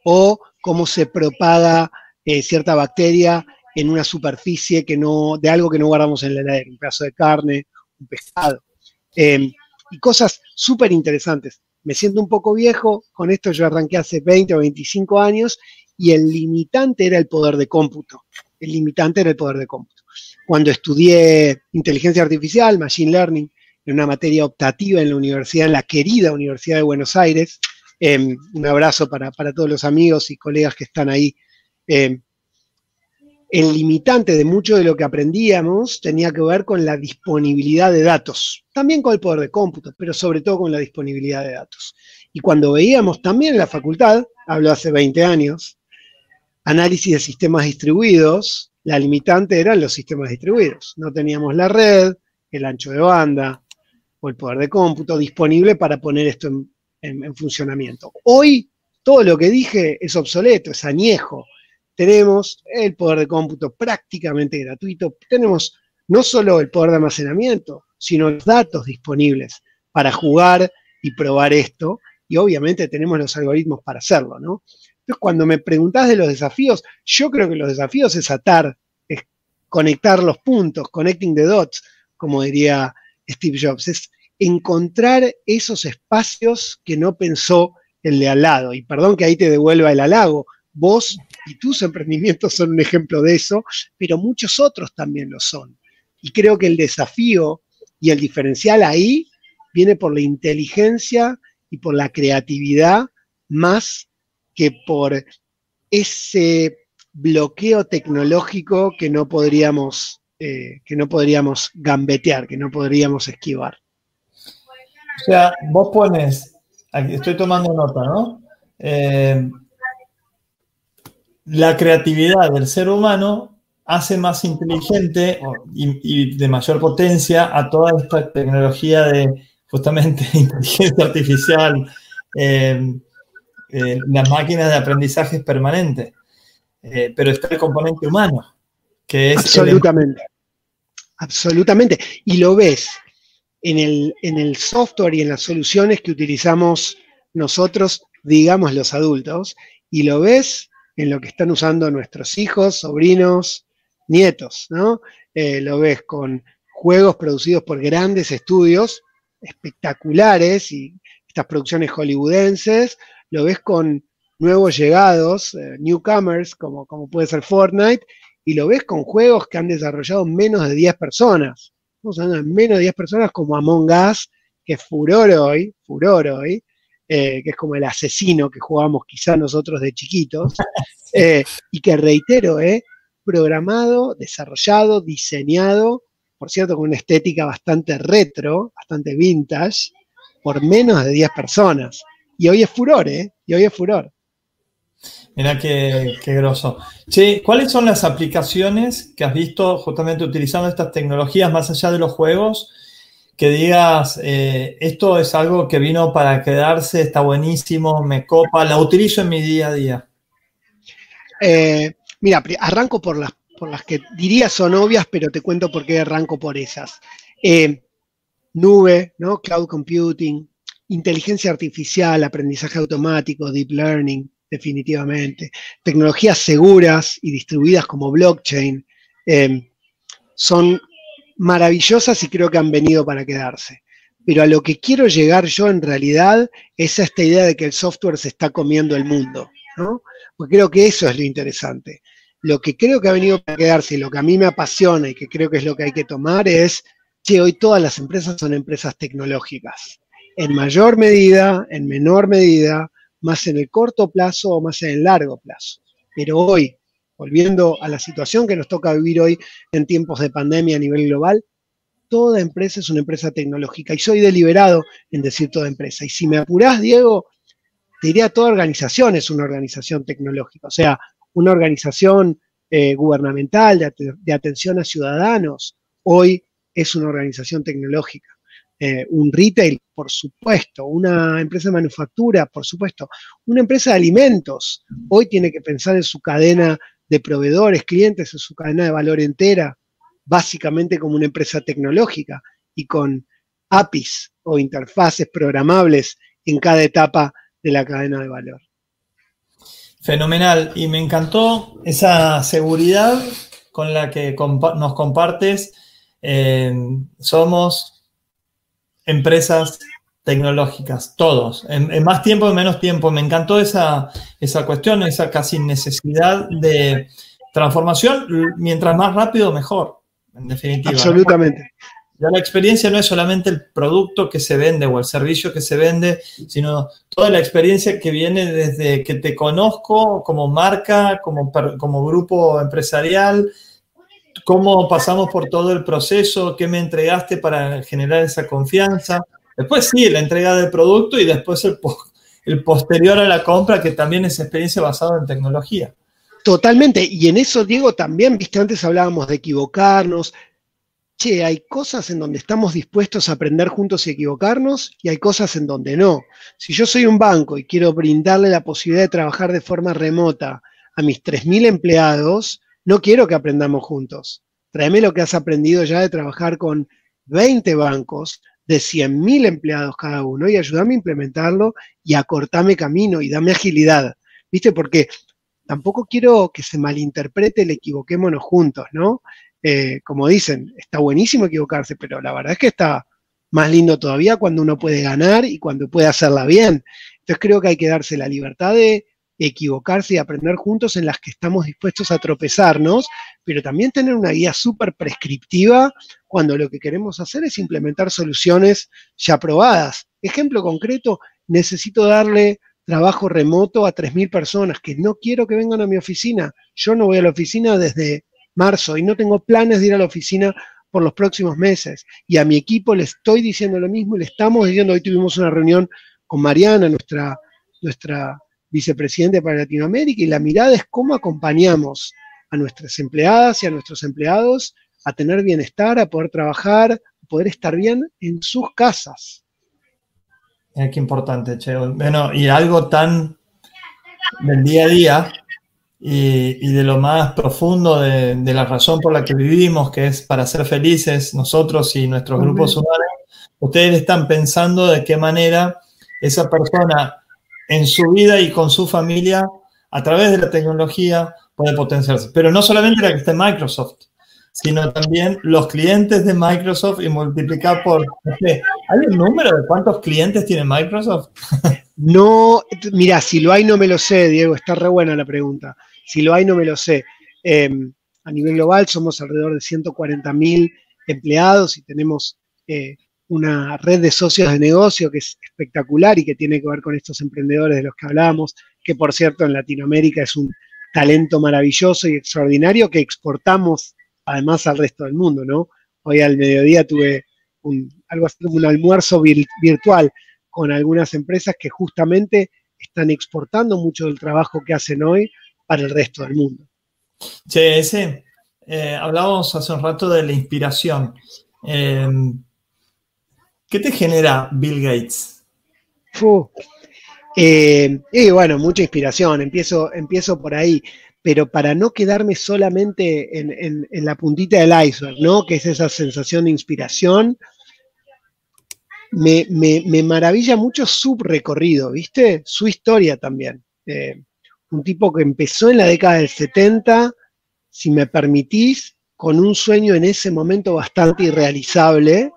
o cómo se propaga eh, cierta bacteria en una superficie que no, de algo que no guardamos en la heladera, un pedazo de carne, un pescado. Em, y cosas súper interesantes. Me siento un poco viejo, con esto yo arranqué hace 20 o 25 años y el limitante era el poder de cómputo. El limitante era el poder de cómputo. Cuando estudié inteligencia artificial, machine learning, en una materia optativa en la universidad, en la querida Universidad de Buenos Aires, em, un abrazo para, todos los amigos y colegas que están ahí. Em, el limitante de mucho de lo que aprendíamos tenía que ver con la disponibilidad de datos, también con el poder de cómputo, pero sobre todo con la disponibilidad de datos. Y cuando veíamos también en la facultad, hablo hace 20 años, análisis de sistemas distribuidos, La limitante eran los sistemas distribuidos. No teníamos la red, el ancho de banda o el poder de cómputo disponible para poner esto en, funcionamiento. Hoy todo lo que dije es obsoleto, es añejo. Tenemos el poder de cómputo prácticamente gratuito, tenemos no solo el poder de almacenamiento, sino los datos disponibles para jugar y probar esto, y obviamente tenemos los algoritmos para hacerlo, ¿no? Entonces, cuando me preguntás de los desafíos, yo creo que los desafíos es atar, es conectar los puntos, connecting the dots, como diría Steve Jobs, es encontrar esos espacios que no pensó el de al lado. Y perdón que ahí te devuelva el halago, vos y tus emprendimientos son un ejemplo de eso, pero muchos otros también lo son. Y creo que el desafío y el diferencial ahí viene por la inteligencia y por la creatividad más que por ese bloqueo tecnológico que no podríamos, eh, que no podríamos gambetear, que no podríamos esquivar. O sea, vos pones, aquí estoy tomando nota, ¿no? Eh, la creatividad del ser humano hace más inteligente y, de mayor potencia a toda esta tecnología de justamente inteligencia artificial, eh, eh, las máquinas de aprendizaje permanente. Eh, pero está el componente humano, que es... Absolutamente. Absolutamente. Y lo ves en el, en el software y en las soluciones que utilizamos nosotros, digamos los adultos, y lo ves en lo que están usando nuestros hijos, sobrinos, nietos, ¿no? Eh, lo ves con juegos producidos por grandes estudios espectaculares y estas producciones hollywoodenses, lo ves con nuevos llegados, eh, newcomers, como, puede ser Fortnite, y lo ves con juegos que han desarrollado menos de 10 personas. Estamos hablando de menos de 10 personas como Among Us, que es furor hoy, furor hoy, eh, que es como el asesino que jugamos quizá nosotros de chiquitos, y que reitero, eh, programado, desarrollado, diseñado, por cierto, con una estética bastante retro, bastante vintage, por menos de 10 personas. Y hoy es furor, ¿eh? Y hoy es furor. Mira qué, qué groso. Che, ¿cuáles son las aplicaciones que has visto justamente utilizando estas tecnologías más allá de los juegos? Que digas, eh, esto es algo que vino para quedarse, está buenísimo, me copa, la utilizo en mi día a día. Eh, Mira, arranco por las, por las que diría son obvias, pero te cuento por qué arranco por esas. Eh, nube, ¿no? Cloud computing, inteligencia artificial, aprendizaje automático, deep learning, definitivamente. Tecnologías seguras y distribuidas como blockchain son maravillosas y creo que han venido para quedarse. Pero a lo que quiero llegar yo en realidad es a esta idea de que el software se está comiendo el mundo, ¿no? Porque creo que eso es lo interesante. Lo que creo que ha venido para quedarse y lo que a mí me apasiona y que creo que es lo que hay que tomar es que hoy todas las empresas son empresas tecnológicas. En mayor medida, en menor medida, más en el corto plazo o más en el largo plazo. Pero hoy, volviendo a la situación que nos toca vivir hoy en tiempos de pandemia a nivel global, toda empresa es una empresa tecnológica y soy deliberado en decir toda empresa. Y si me apurás, Diego, te diría toda organización es una organización tecnológica. O sea, una organización eh, gubernamental de, atención a ciudadanos, hoy es una organización tecnológica. Eh, un retail, por supuesto, una empresa de manufactura, por supuesto, una empresa de alimentos, hoy tiene que pensar en su cadena de proveedores, clientes, en su cadena de valor entera, básicamente como una empresa tecnológica y con APIs o interfaces programables en cada etapa de la cadena de valor. Fenomenal. Y me encantó esa seguridad con la que nos compartes. Eh, somos empresas tecnológicas, todos, en, más tiempo, en menos tiempo. Me encantó esa, esa cuestión, esa casi necesidad de transformación. Mientras más rápido, mejor, en definitiva. Absolutamente. Ya la experiencia no es solamente el producto que se vende o el servicio que se vende, sino toda la experiencia que viene desde que te conozco como marca, como, como grupo empresarial, cómo pasamos por todo el proceso, qué me entregaste para generar esa confianza. Después sí, la entrega del producto y después el, posterior a la compra, que también es experiencia basada en tecnología. Totalmente. Y en eso, Diego, también, viste, antes hablábamos de equivocarnos. Che, hay cosas en donde estamos dispuestos a aprender juntos y equivocarnos y hay cosas en donde no. Si yo soy un banco y quiero brindarle la posibilidad de trabajar de forma remota a mis 3.000 empleados, no quiero que aprendamos juntos. Tráeme lo que has aprendido ya de trabajar con 20 bancos de 100.000 empleados cada uno y ayúdame a implementarlo y acortame camino y dame agilidad. ¿Viste? Porque tampoco quiero que se malinterprete el equivoquémonos juntos, ¿no? Eh, como dicen, está buenísimo equivocarse, pero la verdad es que está más lindo todavía cuando uno puede ganar y cuando puede hacerla bien. Entonces creo que hay que darse la libertad de equivocarse y aprender juntos en las que estamos dispuestos a tropezarnos, pero también tener una guía súper prescriptiva cuando lo que queremos hacer es implementar soluciones ya probadas. Ejemplo concreto, necesito darle trabajo remoto a 3.000 personas que no quiero que vengan a mi oficina. Yo no voy a la oficina desde marzo y no tengo planes de ir a la oficina por los próximos meses. Y a mi equipo le estoy diciendo lo mismo le estamos diciendo, hoy tuvimos una reunión con Mariana, nuestra, nuestra vicepresidente para Latinoamérica, y la mirada es cómo acompañamos a nuestras empleadas y a nuestros empleados a tener bienestar, a poder trabajar, a poder estar bien en sus casas. Eh, qué importante, Cheo. Bueno, y algo tan del día a día y, de lo más profundo de, la razón por la que vivimos, que es para ser felices nosotros y nuestros grupos humanos, ustedes están pensando de qué manera esa persona en su vida y con su familia, a través de la tecnología, puede potenciarse. Pero no solamente la que está Microsoft, sino también los clientes de Microsoft y multiplicar por... ¿Hay un número de cuántos clientes tiene Microsoft? no, mira, si lo hay no me lo sé, Diego, está re buena la pregunta. Si lo hay no me lo sé. Em, a nivel global somos alrededor de 140 mil empleados y tenemos eh, una red de socios de negocio que es espectacular y que tiene que ver con estos emprendedores de los que hablábamos, que por cierto en Latinoamérica es un talento maravilloso y extraordinario que exportamos además al resto del mundo, ¿no? Hoy al mediodía tuve un, algo así como un almuerzo virtual con algunas empresas que justamente están exportando mucho del trabajo que hacen hoy para el resto del mundo. Che, ese, eh, hablábamos hace un rato de la inspiración. Eh, ¿Qué te genera Bill Gates? Eh, y bueno, mucha inspiración, empiezo, empiezo por ahí, pero para no quedarme solamente en, la puntita del iceberg, ¿no? Que es esa sensación de inspiración, me, maravilla mucho su recorrido, ¿viste? Su historia también. Eh, un tipo que empezó en la década del 70, si me permitís, con un sueño en ese momento bastante irrealizable,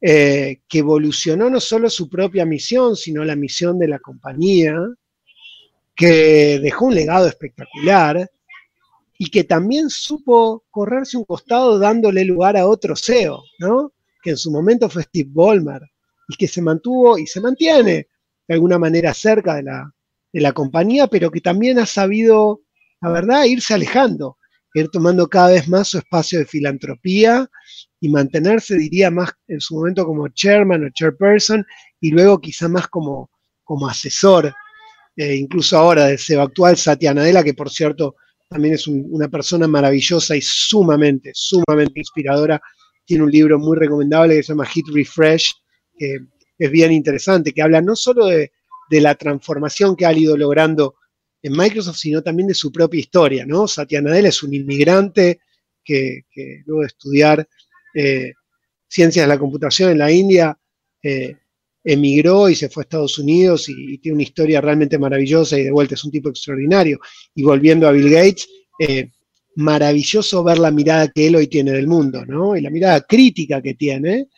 eh, que evolucionó no solo su propia misión, sino la misión de la compañía, que dejó un legado espectacular y que también supo correrse un costado dándole lugar a otro CEO, ¿no? que en su momento fue Steve Ballmer, y que se mantuvo y se mantiene de alguna manera cerca de la, de la compañía, pero que también ha sabido, la verdad, irse alejando, ir tomando cada vez más su espacio de filantropía y mantenerse, diría, más en su momento como chairman o chairperson y luego quizá más como, como asesor, eh, incluso ahora del CEO actual, Satya Nadella, que por cierto también es una persona maravillosa y sumamente, sumamente inspiradora. Tiene un libro muy recomendable que se llama Hit Refresh, que es bien interesante, que habla no solo de, de la transformación que ha ido logrando en Microsoft, sino también de su propia historia, ¿no? Satya Nadella es un inmigrante que, que luego de estudiar eh, ciencias de la computación en la India, eh, emigró y se fue a Estados Unidos y, tiene una historia realmente maravillosa y de vuelta es un tipo extraordinario. Y volviendo a Bill Gates, eh, maravilloso ver la mirada que él hoy tiene del mundo, ¿no? Y la mirada crítica que tiene,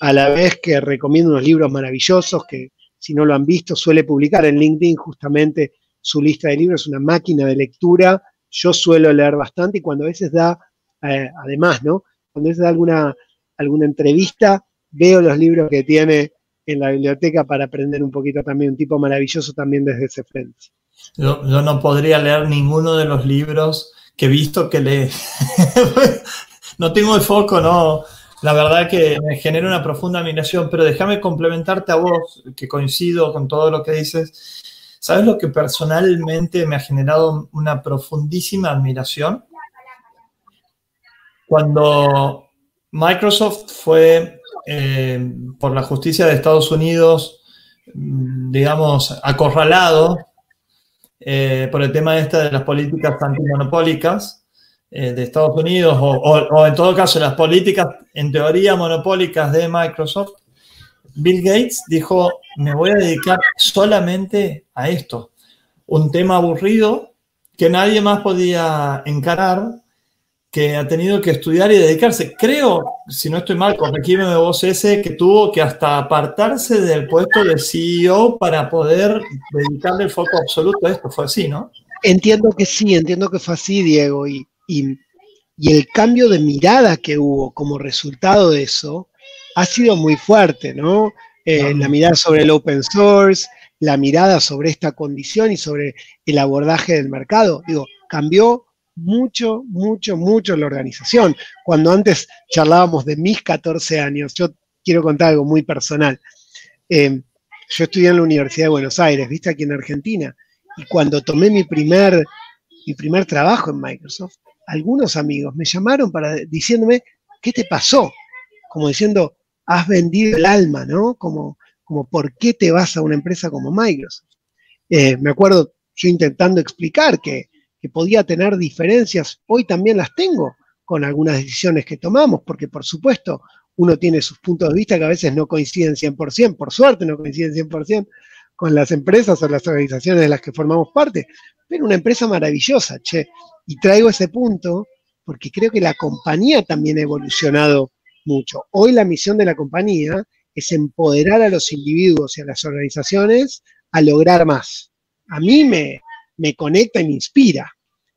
a la vez que recomienda unos libros maravillosos que si no lo han visto suele publicar en LinkedIn justamente su lista de libros, una máquina de lectura. Yo suelo leer bastante y cuando a veces da, además, ¿no? Cuando es alguna, alguna entrevista, veo los libros que tiene en la biblioteca para aprender un poquito también, un tipo maravilloso también desde ese frente. Yo, no podría leer ninguno de los libros que he visto que lee. no tengo el foco, no. La verdad que me genera una profunda admiración, pero déjame complementarte a vos, que coincido con todo lo que dices. ¿Sabes lo que personalmente me ha generado una profundísima admiración? Cuando Microsoft fue eh, por la justicia de Estados Unidos, mm, digamos, acorralado eh, por el tema este de las políticas antimonopólicas eh, de Estados Unidos, o, en todo caso las políticas en teoría monopólicas de Microsoft, Bill Gates dijo, me voy a dedicar solamente a esto. Un tema aburrido que nadie más podía encarar, que ha tenido que estudiar y dedicarse. Creo, si no estoy mal, corregime de vos ese, que tuvo que hasta apartarse del puesto de CEO para poder dedicarle el foco absoluto a esto. Fue así, ¿no? Entiendo que sí, entiendo que fue así, Diego. Y, y, el cambio de mirada que hubo como resultado de eso ha sido muy fuerte, ¿no? Eh, la mirada sobre el open source, la mirada sobre esta condición y sobre el abordaje del mercado. Digo, cambió mucho, mucho, mucho la organización. Cuando antes charlábamos de mis 14 años, yo quiero contar algo muy personal. Eh, yo estudié en la Universidad de Buenos Aires, viste, aquí en Argentina, y cuando tomé mi primer, mi primer trabajo en Microsoft, algunos amigos me llamaron para diciéndome, ¿qué te pasó? Como diciendo, has vendido el alma, ¿no? Como, como ¿por qué te vas a una empresa como Microsoft? Eh, me acuerdo yo intentando explicar que que podía tener diferencias, hoy también las tengo con algunas decisiones que tomamos, porque por supuesto uno tiene sus puntos de vista que a veces no coinciden 100%, por suerte no coinciden 100% con las empresas o las organizaciones de las que formamos parte, pero una empresa maravillosa, che. Y traigo ese punto porque creo que la compañía también ha evolucionado mucho. Hoy la misión de la compañía es empoderar a los individuos y a las organizaciones a lograr más. A mí me, me conecta y me inspira.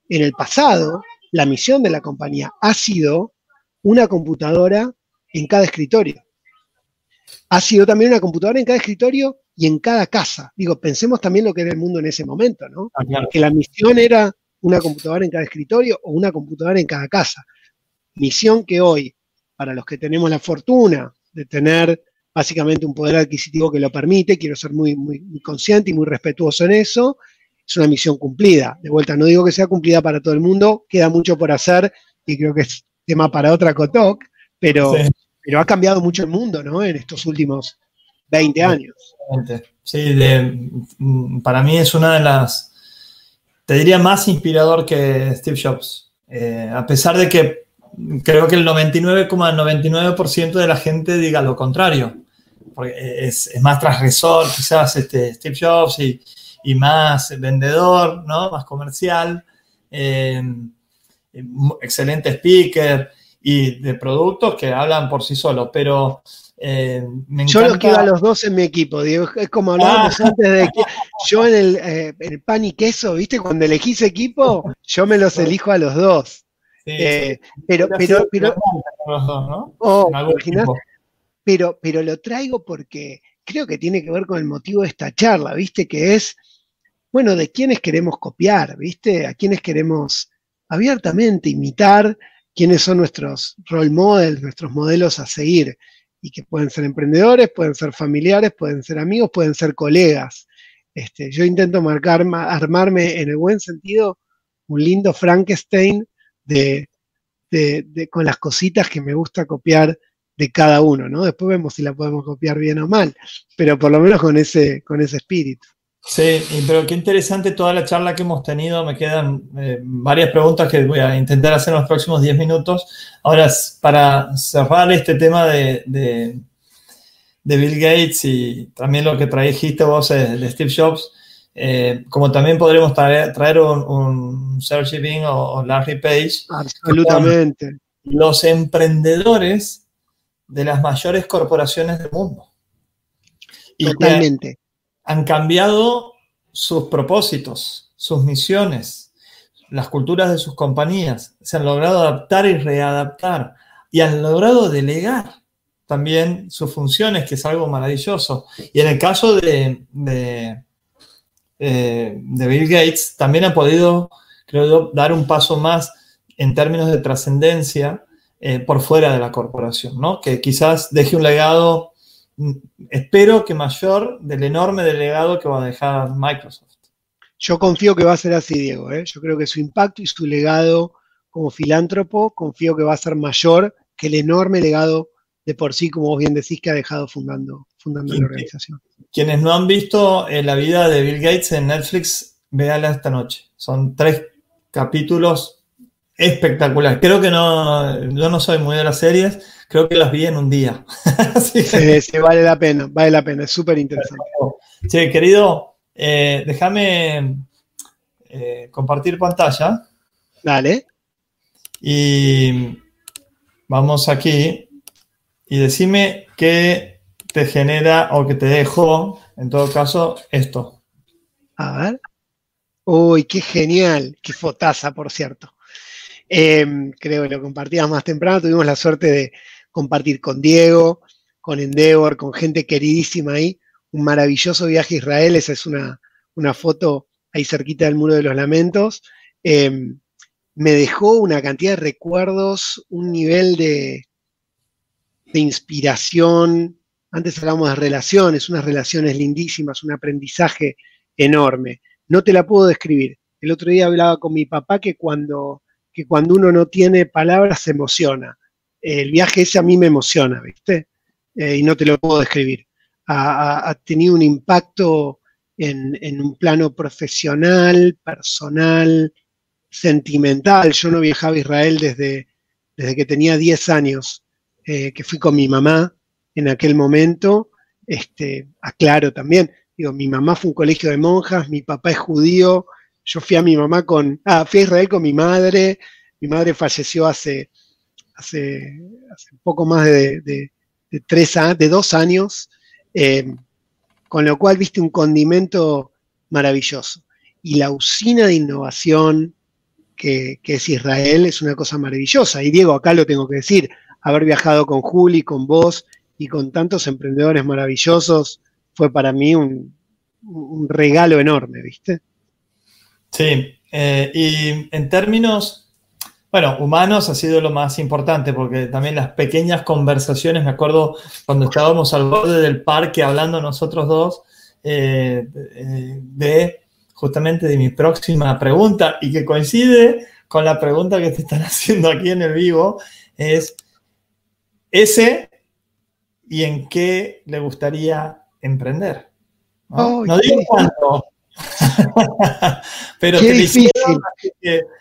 En el pasado, la misión de la compañía ha sido una computadora en cada escritorio. Ha sido también una computadora en cada escritorio y en cada casa. Digo, pensemos también lo que era el mundo en ese momento, ¿no? Ah, que la misión era una computadora en cada escritorio o una computadora en cada casa. Misión que hoy, para los que tenemos la fortuna de tener básicamente un poder adquisitivo que lo permite, quiero ser muy, muy, muy consciente y muy respetuoso en eso, es una misión cumplida. De vuelta, no digo que sea cumplida para todo el mundo, queda mucho por hacer y creo que es tema para otra Cotoc, pero, pero ha cambiado mucho el mundo, ¿no? En estos últimos 20 años. Sí, para mí es una de las, te diría, más inspirador que Steve Jobs. Eh, a pesar de que creo que el 99,99% de la gente diga lo contrario, porque es, es más transgresor quizás este Steve Jobs y, y más vendedor, ¿no? Más comercial, eh, excelente speaker y de productos que hablan por sí solos, pero eh, me Yo los quiero a los dos en mi equipo, digo, es como hablábamos ah. antes de que yo en el, eh, el, pan y queso, ¿viste? Cuando elegís equipo, yo me los elijo a los dos. pero, pero, pero, oh, pero, pero lo traigo porque creo que tiene que ver con el motivo de esta charla, ¿viste? Que es bueno, de quiénes queremos copiar, ¿viste? A quiénes queremos abiertamente imitar, quiénes son nuestros role models, nuestros modelos a seguir, y que pueden ser emprendedores, pueden ser familiares, pueden ser amigos, pueden ser colegas. Este, yo intento armarme en el buen sentido un lindo Frankenstein de, con las cositas que me gusta copiar de cada uno, ¿no? Después vemos si la podemos copiar bien o mal, pero por lo menos con ese, con ese espíritu. Sí, pero qué interesante toda la charla que hemos tenido. Me quedan eh, varias preguntas que voy a intentar hacer en los próximos 10 minutos. Ahora, para cerrar este tema de, de, Bill Gates y también lo que trajiste vos eh, de Steve Jobs, eh, como también podremos traer, un, un, Sergey Brin o, Larry Page. Absolutamente. Los emprendedores de las mayores corporaciones del mundo. Totalmente han cambiado sus propósitos, sus misiones, las culturas de sus compañías, se han logrado adaptar y readaptar y han logrado delegar también sus funciones, que es algo maravilloso. Y en el caso de, de, eh, Bill Gates, también ha podido, creo dar un paso más en términos de trascendencia eh, por fuera de la corporación, ¿no? Que quizás deje un legado espero que mayor del enorme delegado que va a dejar Microsoft. Yo confío que va a ser así, Diego. ¿eh? Yo creo que su impacto y su legado como filántropo, confío que va a ser mayor que el enorme legado de por sí, como vos bien decís, que ha dejado fundando, fundando la organización. Quienes no han visto eh, la vida de Bill Gates en Netflix, véala esta noche. Son tres capítulos espectaculares. Creo que no, yo no soy muy de las series, creo que las vi en un día. sí, sí, vale la pena, vale la pena, es súper interesante. Sí, querido, eh, déjame eh, compartir pantalla. Dale. Y vamos aquí y decime qué te genera o que te dejó, en todo caso, esto. A ver. Uy, qué genial, qué fotaza, por cierto. Em, creo que lo compartías más temprano, tuvimos la suerte de compartir con Diego, con Endeavor, con gente queridísima ahí, un maravilloso viaje a Israel, esa es una, foto ahí cerquita del Muro de los Lamentos. Em, me dejó una cantidad de recuerdos, un nivel de, de inspiración. Antes hablábamos de relaciones, unas relaciones lindísimas, un aprendizaje enorme. No te la puedo describir. El otro día hablaba con mi papá que cuando, que cuando uno no tiene palabras se emociona. El viaje ese a mí me emociona, ¿viste? Eh, y no te lo puedo describir. Ha, tenido un impacto en, un plano profesional, personal, sentimental. Yo no viajaba a Israel desde, desde que tenía 10 años, eh, que fui con mi mamá en aquel momento. Este, aclaro también, digo, mi mamá fue un colegio de monjas, mi papá es judío, yo fui a mi mamá con, ah, fui a Israel con mi madre, mi madre falleció hace, hace, hace poco más de, de, tres, de dos años, eh, con lo cual viste un condimento maravilloso. Y la usina de innovación, que, es Israel, es una cosa maravillosa. Y Diego, acá lo tengo que decir, haber viajado con Juli, con vos y con tantos emprendedores maravillosos fue para mí un, regalo enorme, ¿viste? Sí, eh, y en términos, bueno, humanos ha sido lo más importante, porque también las pequeñas conversaciones, me acuerdo cuando estábamos al borde del parque hablando nosotros dos, eh, de justamente de mi próxima pregunta y que coincide con la pregunta que te están haciendo aquí en el vivo, es ese y en qué le gustaría emprender. No, digo cuánto. Pero te difícil.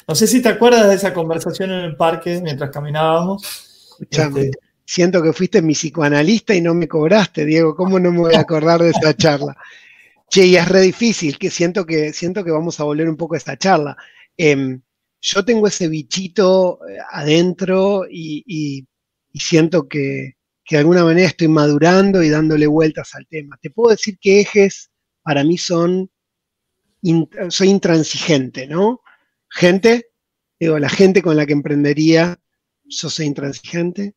no sé si te acuerdas de esa conversación en el parque mientras caminábamos. Este, siento que fuiste mi psicoanalista y no me cobraste, Diego. ¿Cómo no me voy a acordar de esa charla? Che, y es re difícil, que siento que, siento que vamos a volver un poco a esta charla. Em, yo tengo ese bichito eh, adentro y, siento que, de alguna manera estoy madurando y dándole vueltas al tema. Te puedo decir que ejes para mí son, soy intransigente, ¿no? Gente, digo, la gente con la que emprendería, yo soy intransigente.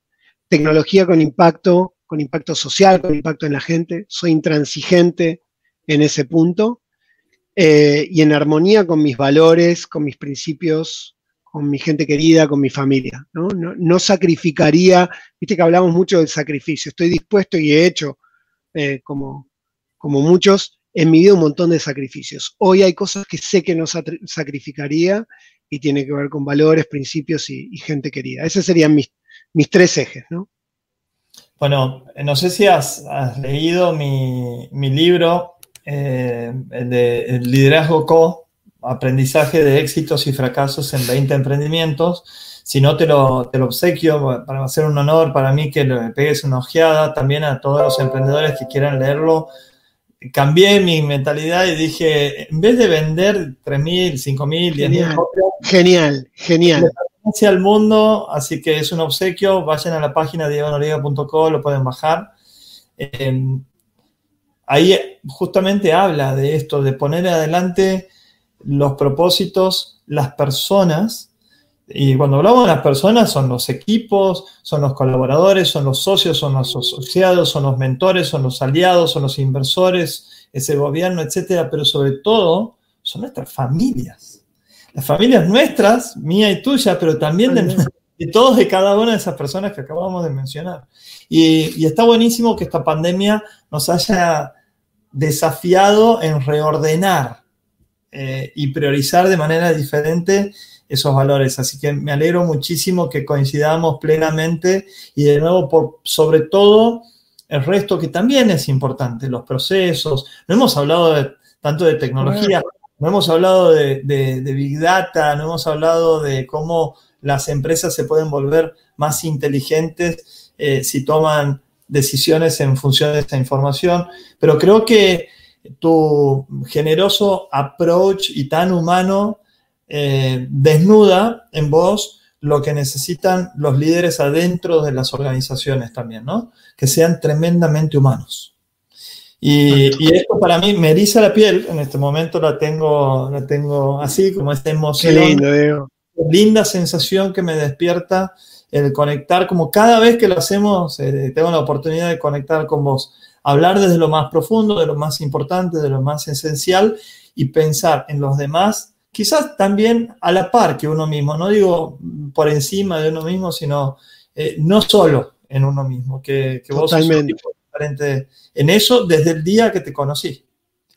Tecnología con impacto, con impacto social, con impacto en la gente, soy intransigente en ese punto eh, y en armonía con mis valores, con mis principios, con mi gente querida, con mi familia. ¿no? Sacrificaría, viste que hablamos mucho del sacrificio, estoy dispuesto y he hecho, eh, como muchos, en mi vida un montón de sacrificios. Hoy hay cosas que sé que no sacrificaría y tiene que ver con valores, principios y, gente querida. Esos serían mis, mis tres ejes, ¿no? Bueno, no sé si has, leído mi, mi, libro eh, el de liderazgo co, aprendizaje de éxitos y fracasos en 20 emprendimientos. Si no, te lo, te lo obsequio para hacer un honor para mí que le pegues una ojeada también a todos los emprendedores que quieran leerlo. Cambié mi mentalidad y dije, en vez de vender 3.000, 5.000, 10.000 copias, genial, genial. al mundo, así que es un obsequio. Vayan a la página diegonoriega.com, lo pueden bajar. Eh, ahí justamente habla de esto, de poner adelante los propósitos, las personas, y cuando hablamos de las personas son los equipos, son los colaboradores, son los socios, son los asociados, son los mentores, son los aliados, son los inversores, ese gobierno, etcétera, pero sobre todo son nuestras familias. Las familias nuestras, mía y tuya, pero también de, de todos y cada una de esas personas que acabamos de mencionar. Y, está buenísimo que esta pandemia nos haya desafiado en reordenar eh, y priorizar de manera diferente esos valores. Así que me alegro muchísimo que coincidamos plenamente y de nuevo, por, sobre todo, el resto que también es importante, los procesos. No hemos hablado tanto de tecnología, no hemos hablado de, Big Data, no hemos hablado de cómo las empresas se pueden volver más inteligentes eh, si toman decisiones en función de esta información, pero creo que tu generoso approach y tan humano eh, desnuda en vos lo que necesitan los líderes adentro de las organizaciones también, ¿no? Que sean tremendamente humanos. Y, esto para mí me eriza la piel, en este momento la tengo, la tengo así, como esta emoción. Qué lindo, Linda sensación que me despierta el conectar, como cada vez que lo hacemos, eh, tengo la oportunidad de conectar con vos, hablar desde lo más profundo, de lo más importante, de lo más esencial y pensar en los demás quizás también a la par que uno mismo, no digo por encima de uno mismo, sino eh, no solo en uno mismo, que, que vos sos diferente en eso desde el día que te conocí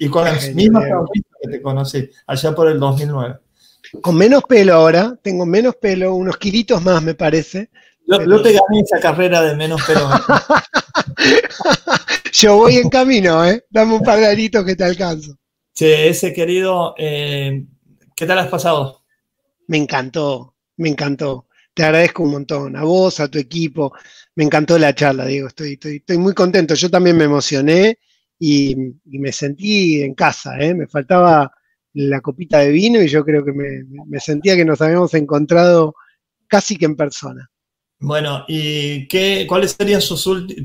y con las mismas que te conocí, allá por el 2009. Con menos pelo ahora, tengo menos pelo, unos kilitos más me parece. Yo, te gané esa carrera de menos pelo. Yo voy en camino, ¿eh? Dame un par de aritos que te alcanzo. Sí, ese querido, eh, ¿Qué tal has pasado? Me encantó, me encantó. Te agradezco un montón, a vos, a tu equipo. Me encantó la charla, Diego. Estoy, estoy, muy contento. Yo también me emocioné y, me sentí en casa. ¿eh? Me faltaba la copita de vino y yo creo que me, sentía que nos habíamos encontrado casi que en persona. Bueno, ¿y qué, cuál sería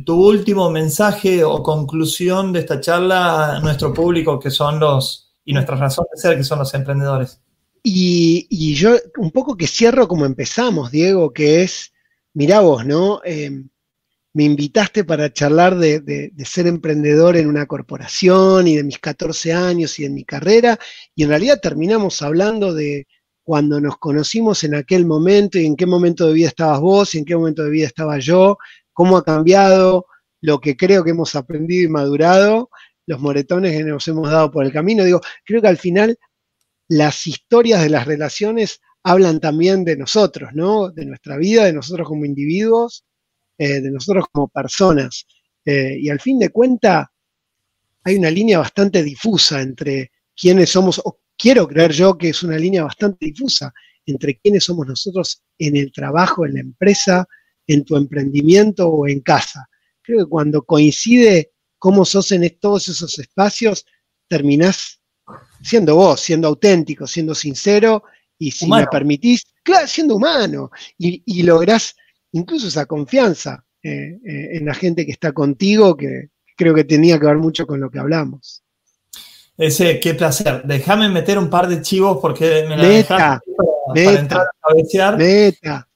tu último mensaje o conclusión de esta charla a nuestro público, que son los, y nuestra razón de ser, que son los emprendedores? Y, yo un poco que cierro como empezamos, Diego, que es, mirá vos, ¿no? Em, me invitaste para charlar de, ser emprendedor en una corporación y de mis 14 años y de mi carrera, y en realidad terminamos hablando de cuando nos conocimos en aquel momento y en qué momento de vida estabas vos y en qué momento de vida estaba yo, cómo ha cambiado lo que creo que hemos aprendido y madurado, los moretones que nos hemos dado por el camino. Digo, creo que al final las historias de las relaciones hablan también de nosotros, ¿no? De nuestra vida, de nosotros como individuos, eh, de nosotros como personas. Eh, y al fin de cuentas, hay una línea bastante difusa entre quiénes somos, o quiero creer yo que es una línea bastante difusa entre quiénes somos nosotros en el trabajo, en la empresa, en tu emprendimiento o en casa. Creo que cuando coincide cómo sos en todos esos espacios, terminás siendo vos, siendo auténtico, siendo sincero y si me permitís, claro, siendo humano y, lográs incluso esa confianza eh, eh, en la gente que está contigo, que creo que tenía que ver mucho con lo que hablamos. Ese, qué placer. Déjame meter un par de chivos porque me la meta, para, entrar a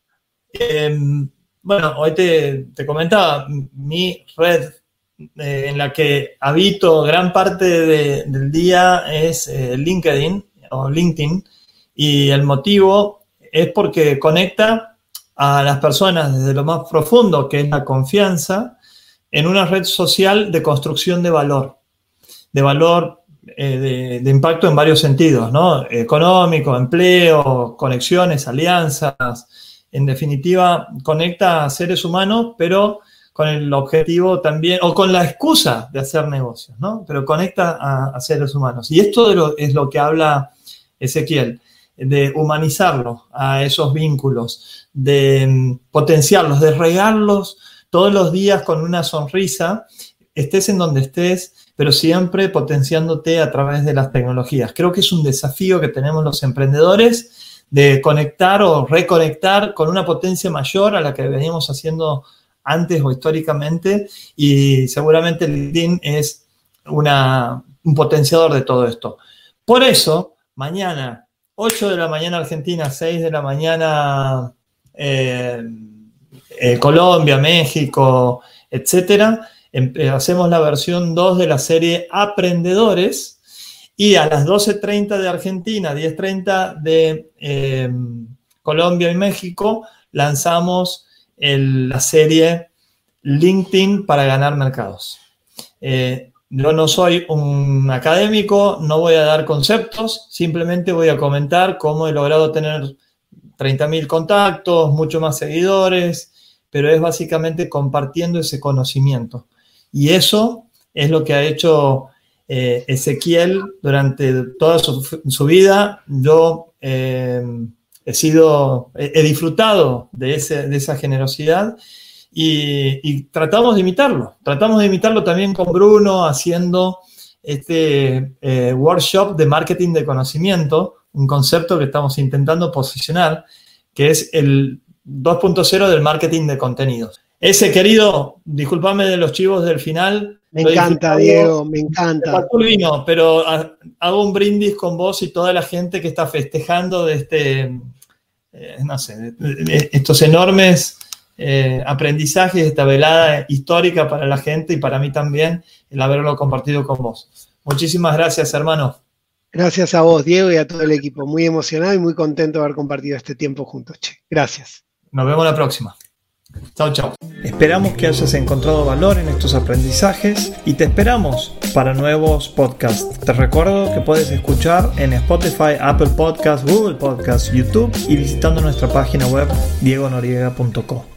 em, bueno, hoy te, te, comentaba, mi red eh, en la que habito gran parte del día es eh, LinkedIn o LinkedIn y el motivo es porque conecta a las personas desde lo más profundo, que es la confianza, en una red social de construcción de valor, de valor eh, de, impacto en varios sentidos, ¿no? Económico, empleo, conexiones, alianzas. En definitiva, conecta a seres humanos, pero con el objetivo también, o con la excusa de hacer negocios, ¿no? Pero conecta a, seres humanos. Y esto es lo que habla Ezequiel, de humanizarlo a esos vínculos, de mm, potenciarlos, de regarlos todos los días con una sonrisa, estés en donde estés, pero siempre potenciándote a través de las tecnologías. Creo que es un desafío que tenemos los emprendedores de conectar o reconectar con una potencia mayor a la que veníamos haciendo antes o históricamente y seguramente LinkedIn es una, un potenciador de todo esto. Por eso, mañana, 8 de la mañana Argentina, 6 de la mañana eh, eh, Colombia, México, etcétera, hacemos la versión 2 de la serie Aprendedores y a las 12.30 de Argentina, 10.30 de eh, Colombia y México, lanzamos la serie LinkedIn para ganar mercados. Eh, yo no soy un académico, no voy a dar conceptos, simplemente voy a comentar cómo he logrado tener 30.000 contactos, mucho más seguidores, pero es básicamente compartiendo ese conocimiento. Y eso es lo que ha hecho eh, Ezequiel durante toda su, vida. Yo eh, he sido, he, disfrutado de, esa generosidad y, tratamos de imitarlo. Tratamos de imitarlo también con Bruno haciendo este eh, workshop de marketing de conocimiento, un concepto que estamos intentando posicionar, que es el 2.0 del marketing de contenidos. Ese querido, discúlpame de los chivos del final. Me encanta, Diego, me encanta. Vino, pero hago un brindis con vos y toda la gente que está festejando de este, eh, no sé, estos enormes eh, aprendizajes, esta velada histórica para la gente y para mí también el haberlo compartido con vos. Muchísimas gracias, hermano. Gracias a vos, Diego, y a todo el equipo. Muy emocionado y muy contento de haber compartido este tiempo juntos. Che. Gracias. Nos vemos la próxima. Chao, chao. Esperamos que hayas encontrado valor en estos aprendizajes y te esperamos para nuevos podcasts. Te recuerdo que puedes escuchar en Spotify, Apple Podcasts, Google Podcasts, YouTube y visitando nuestra página web diegonoriega.co.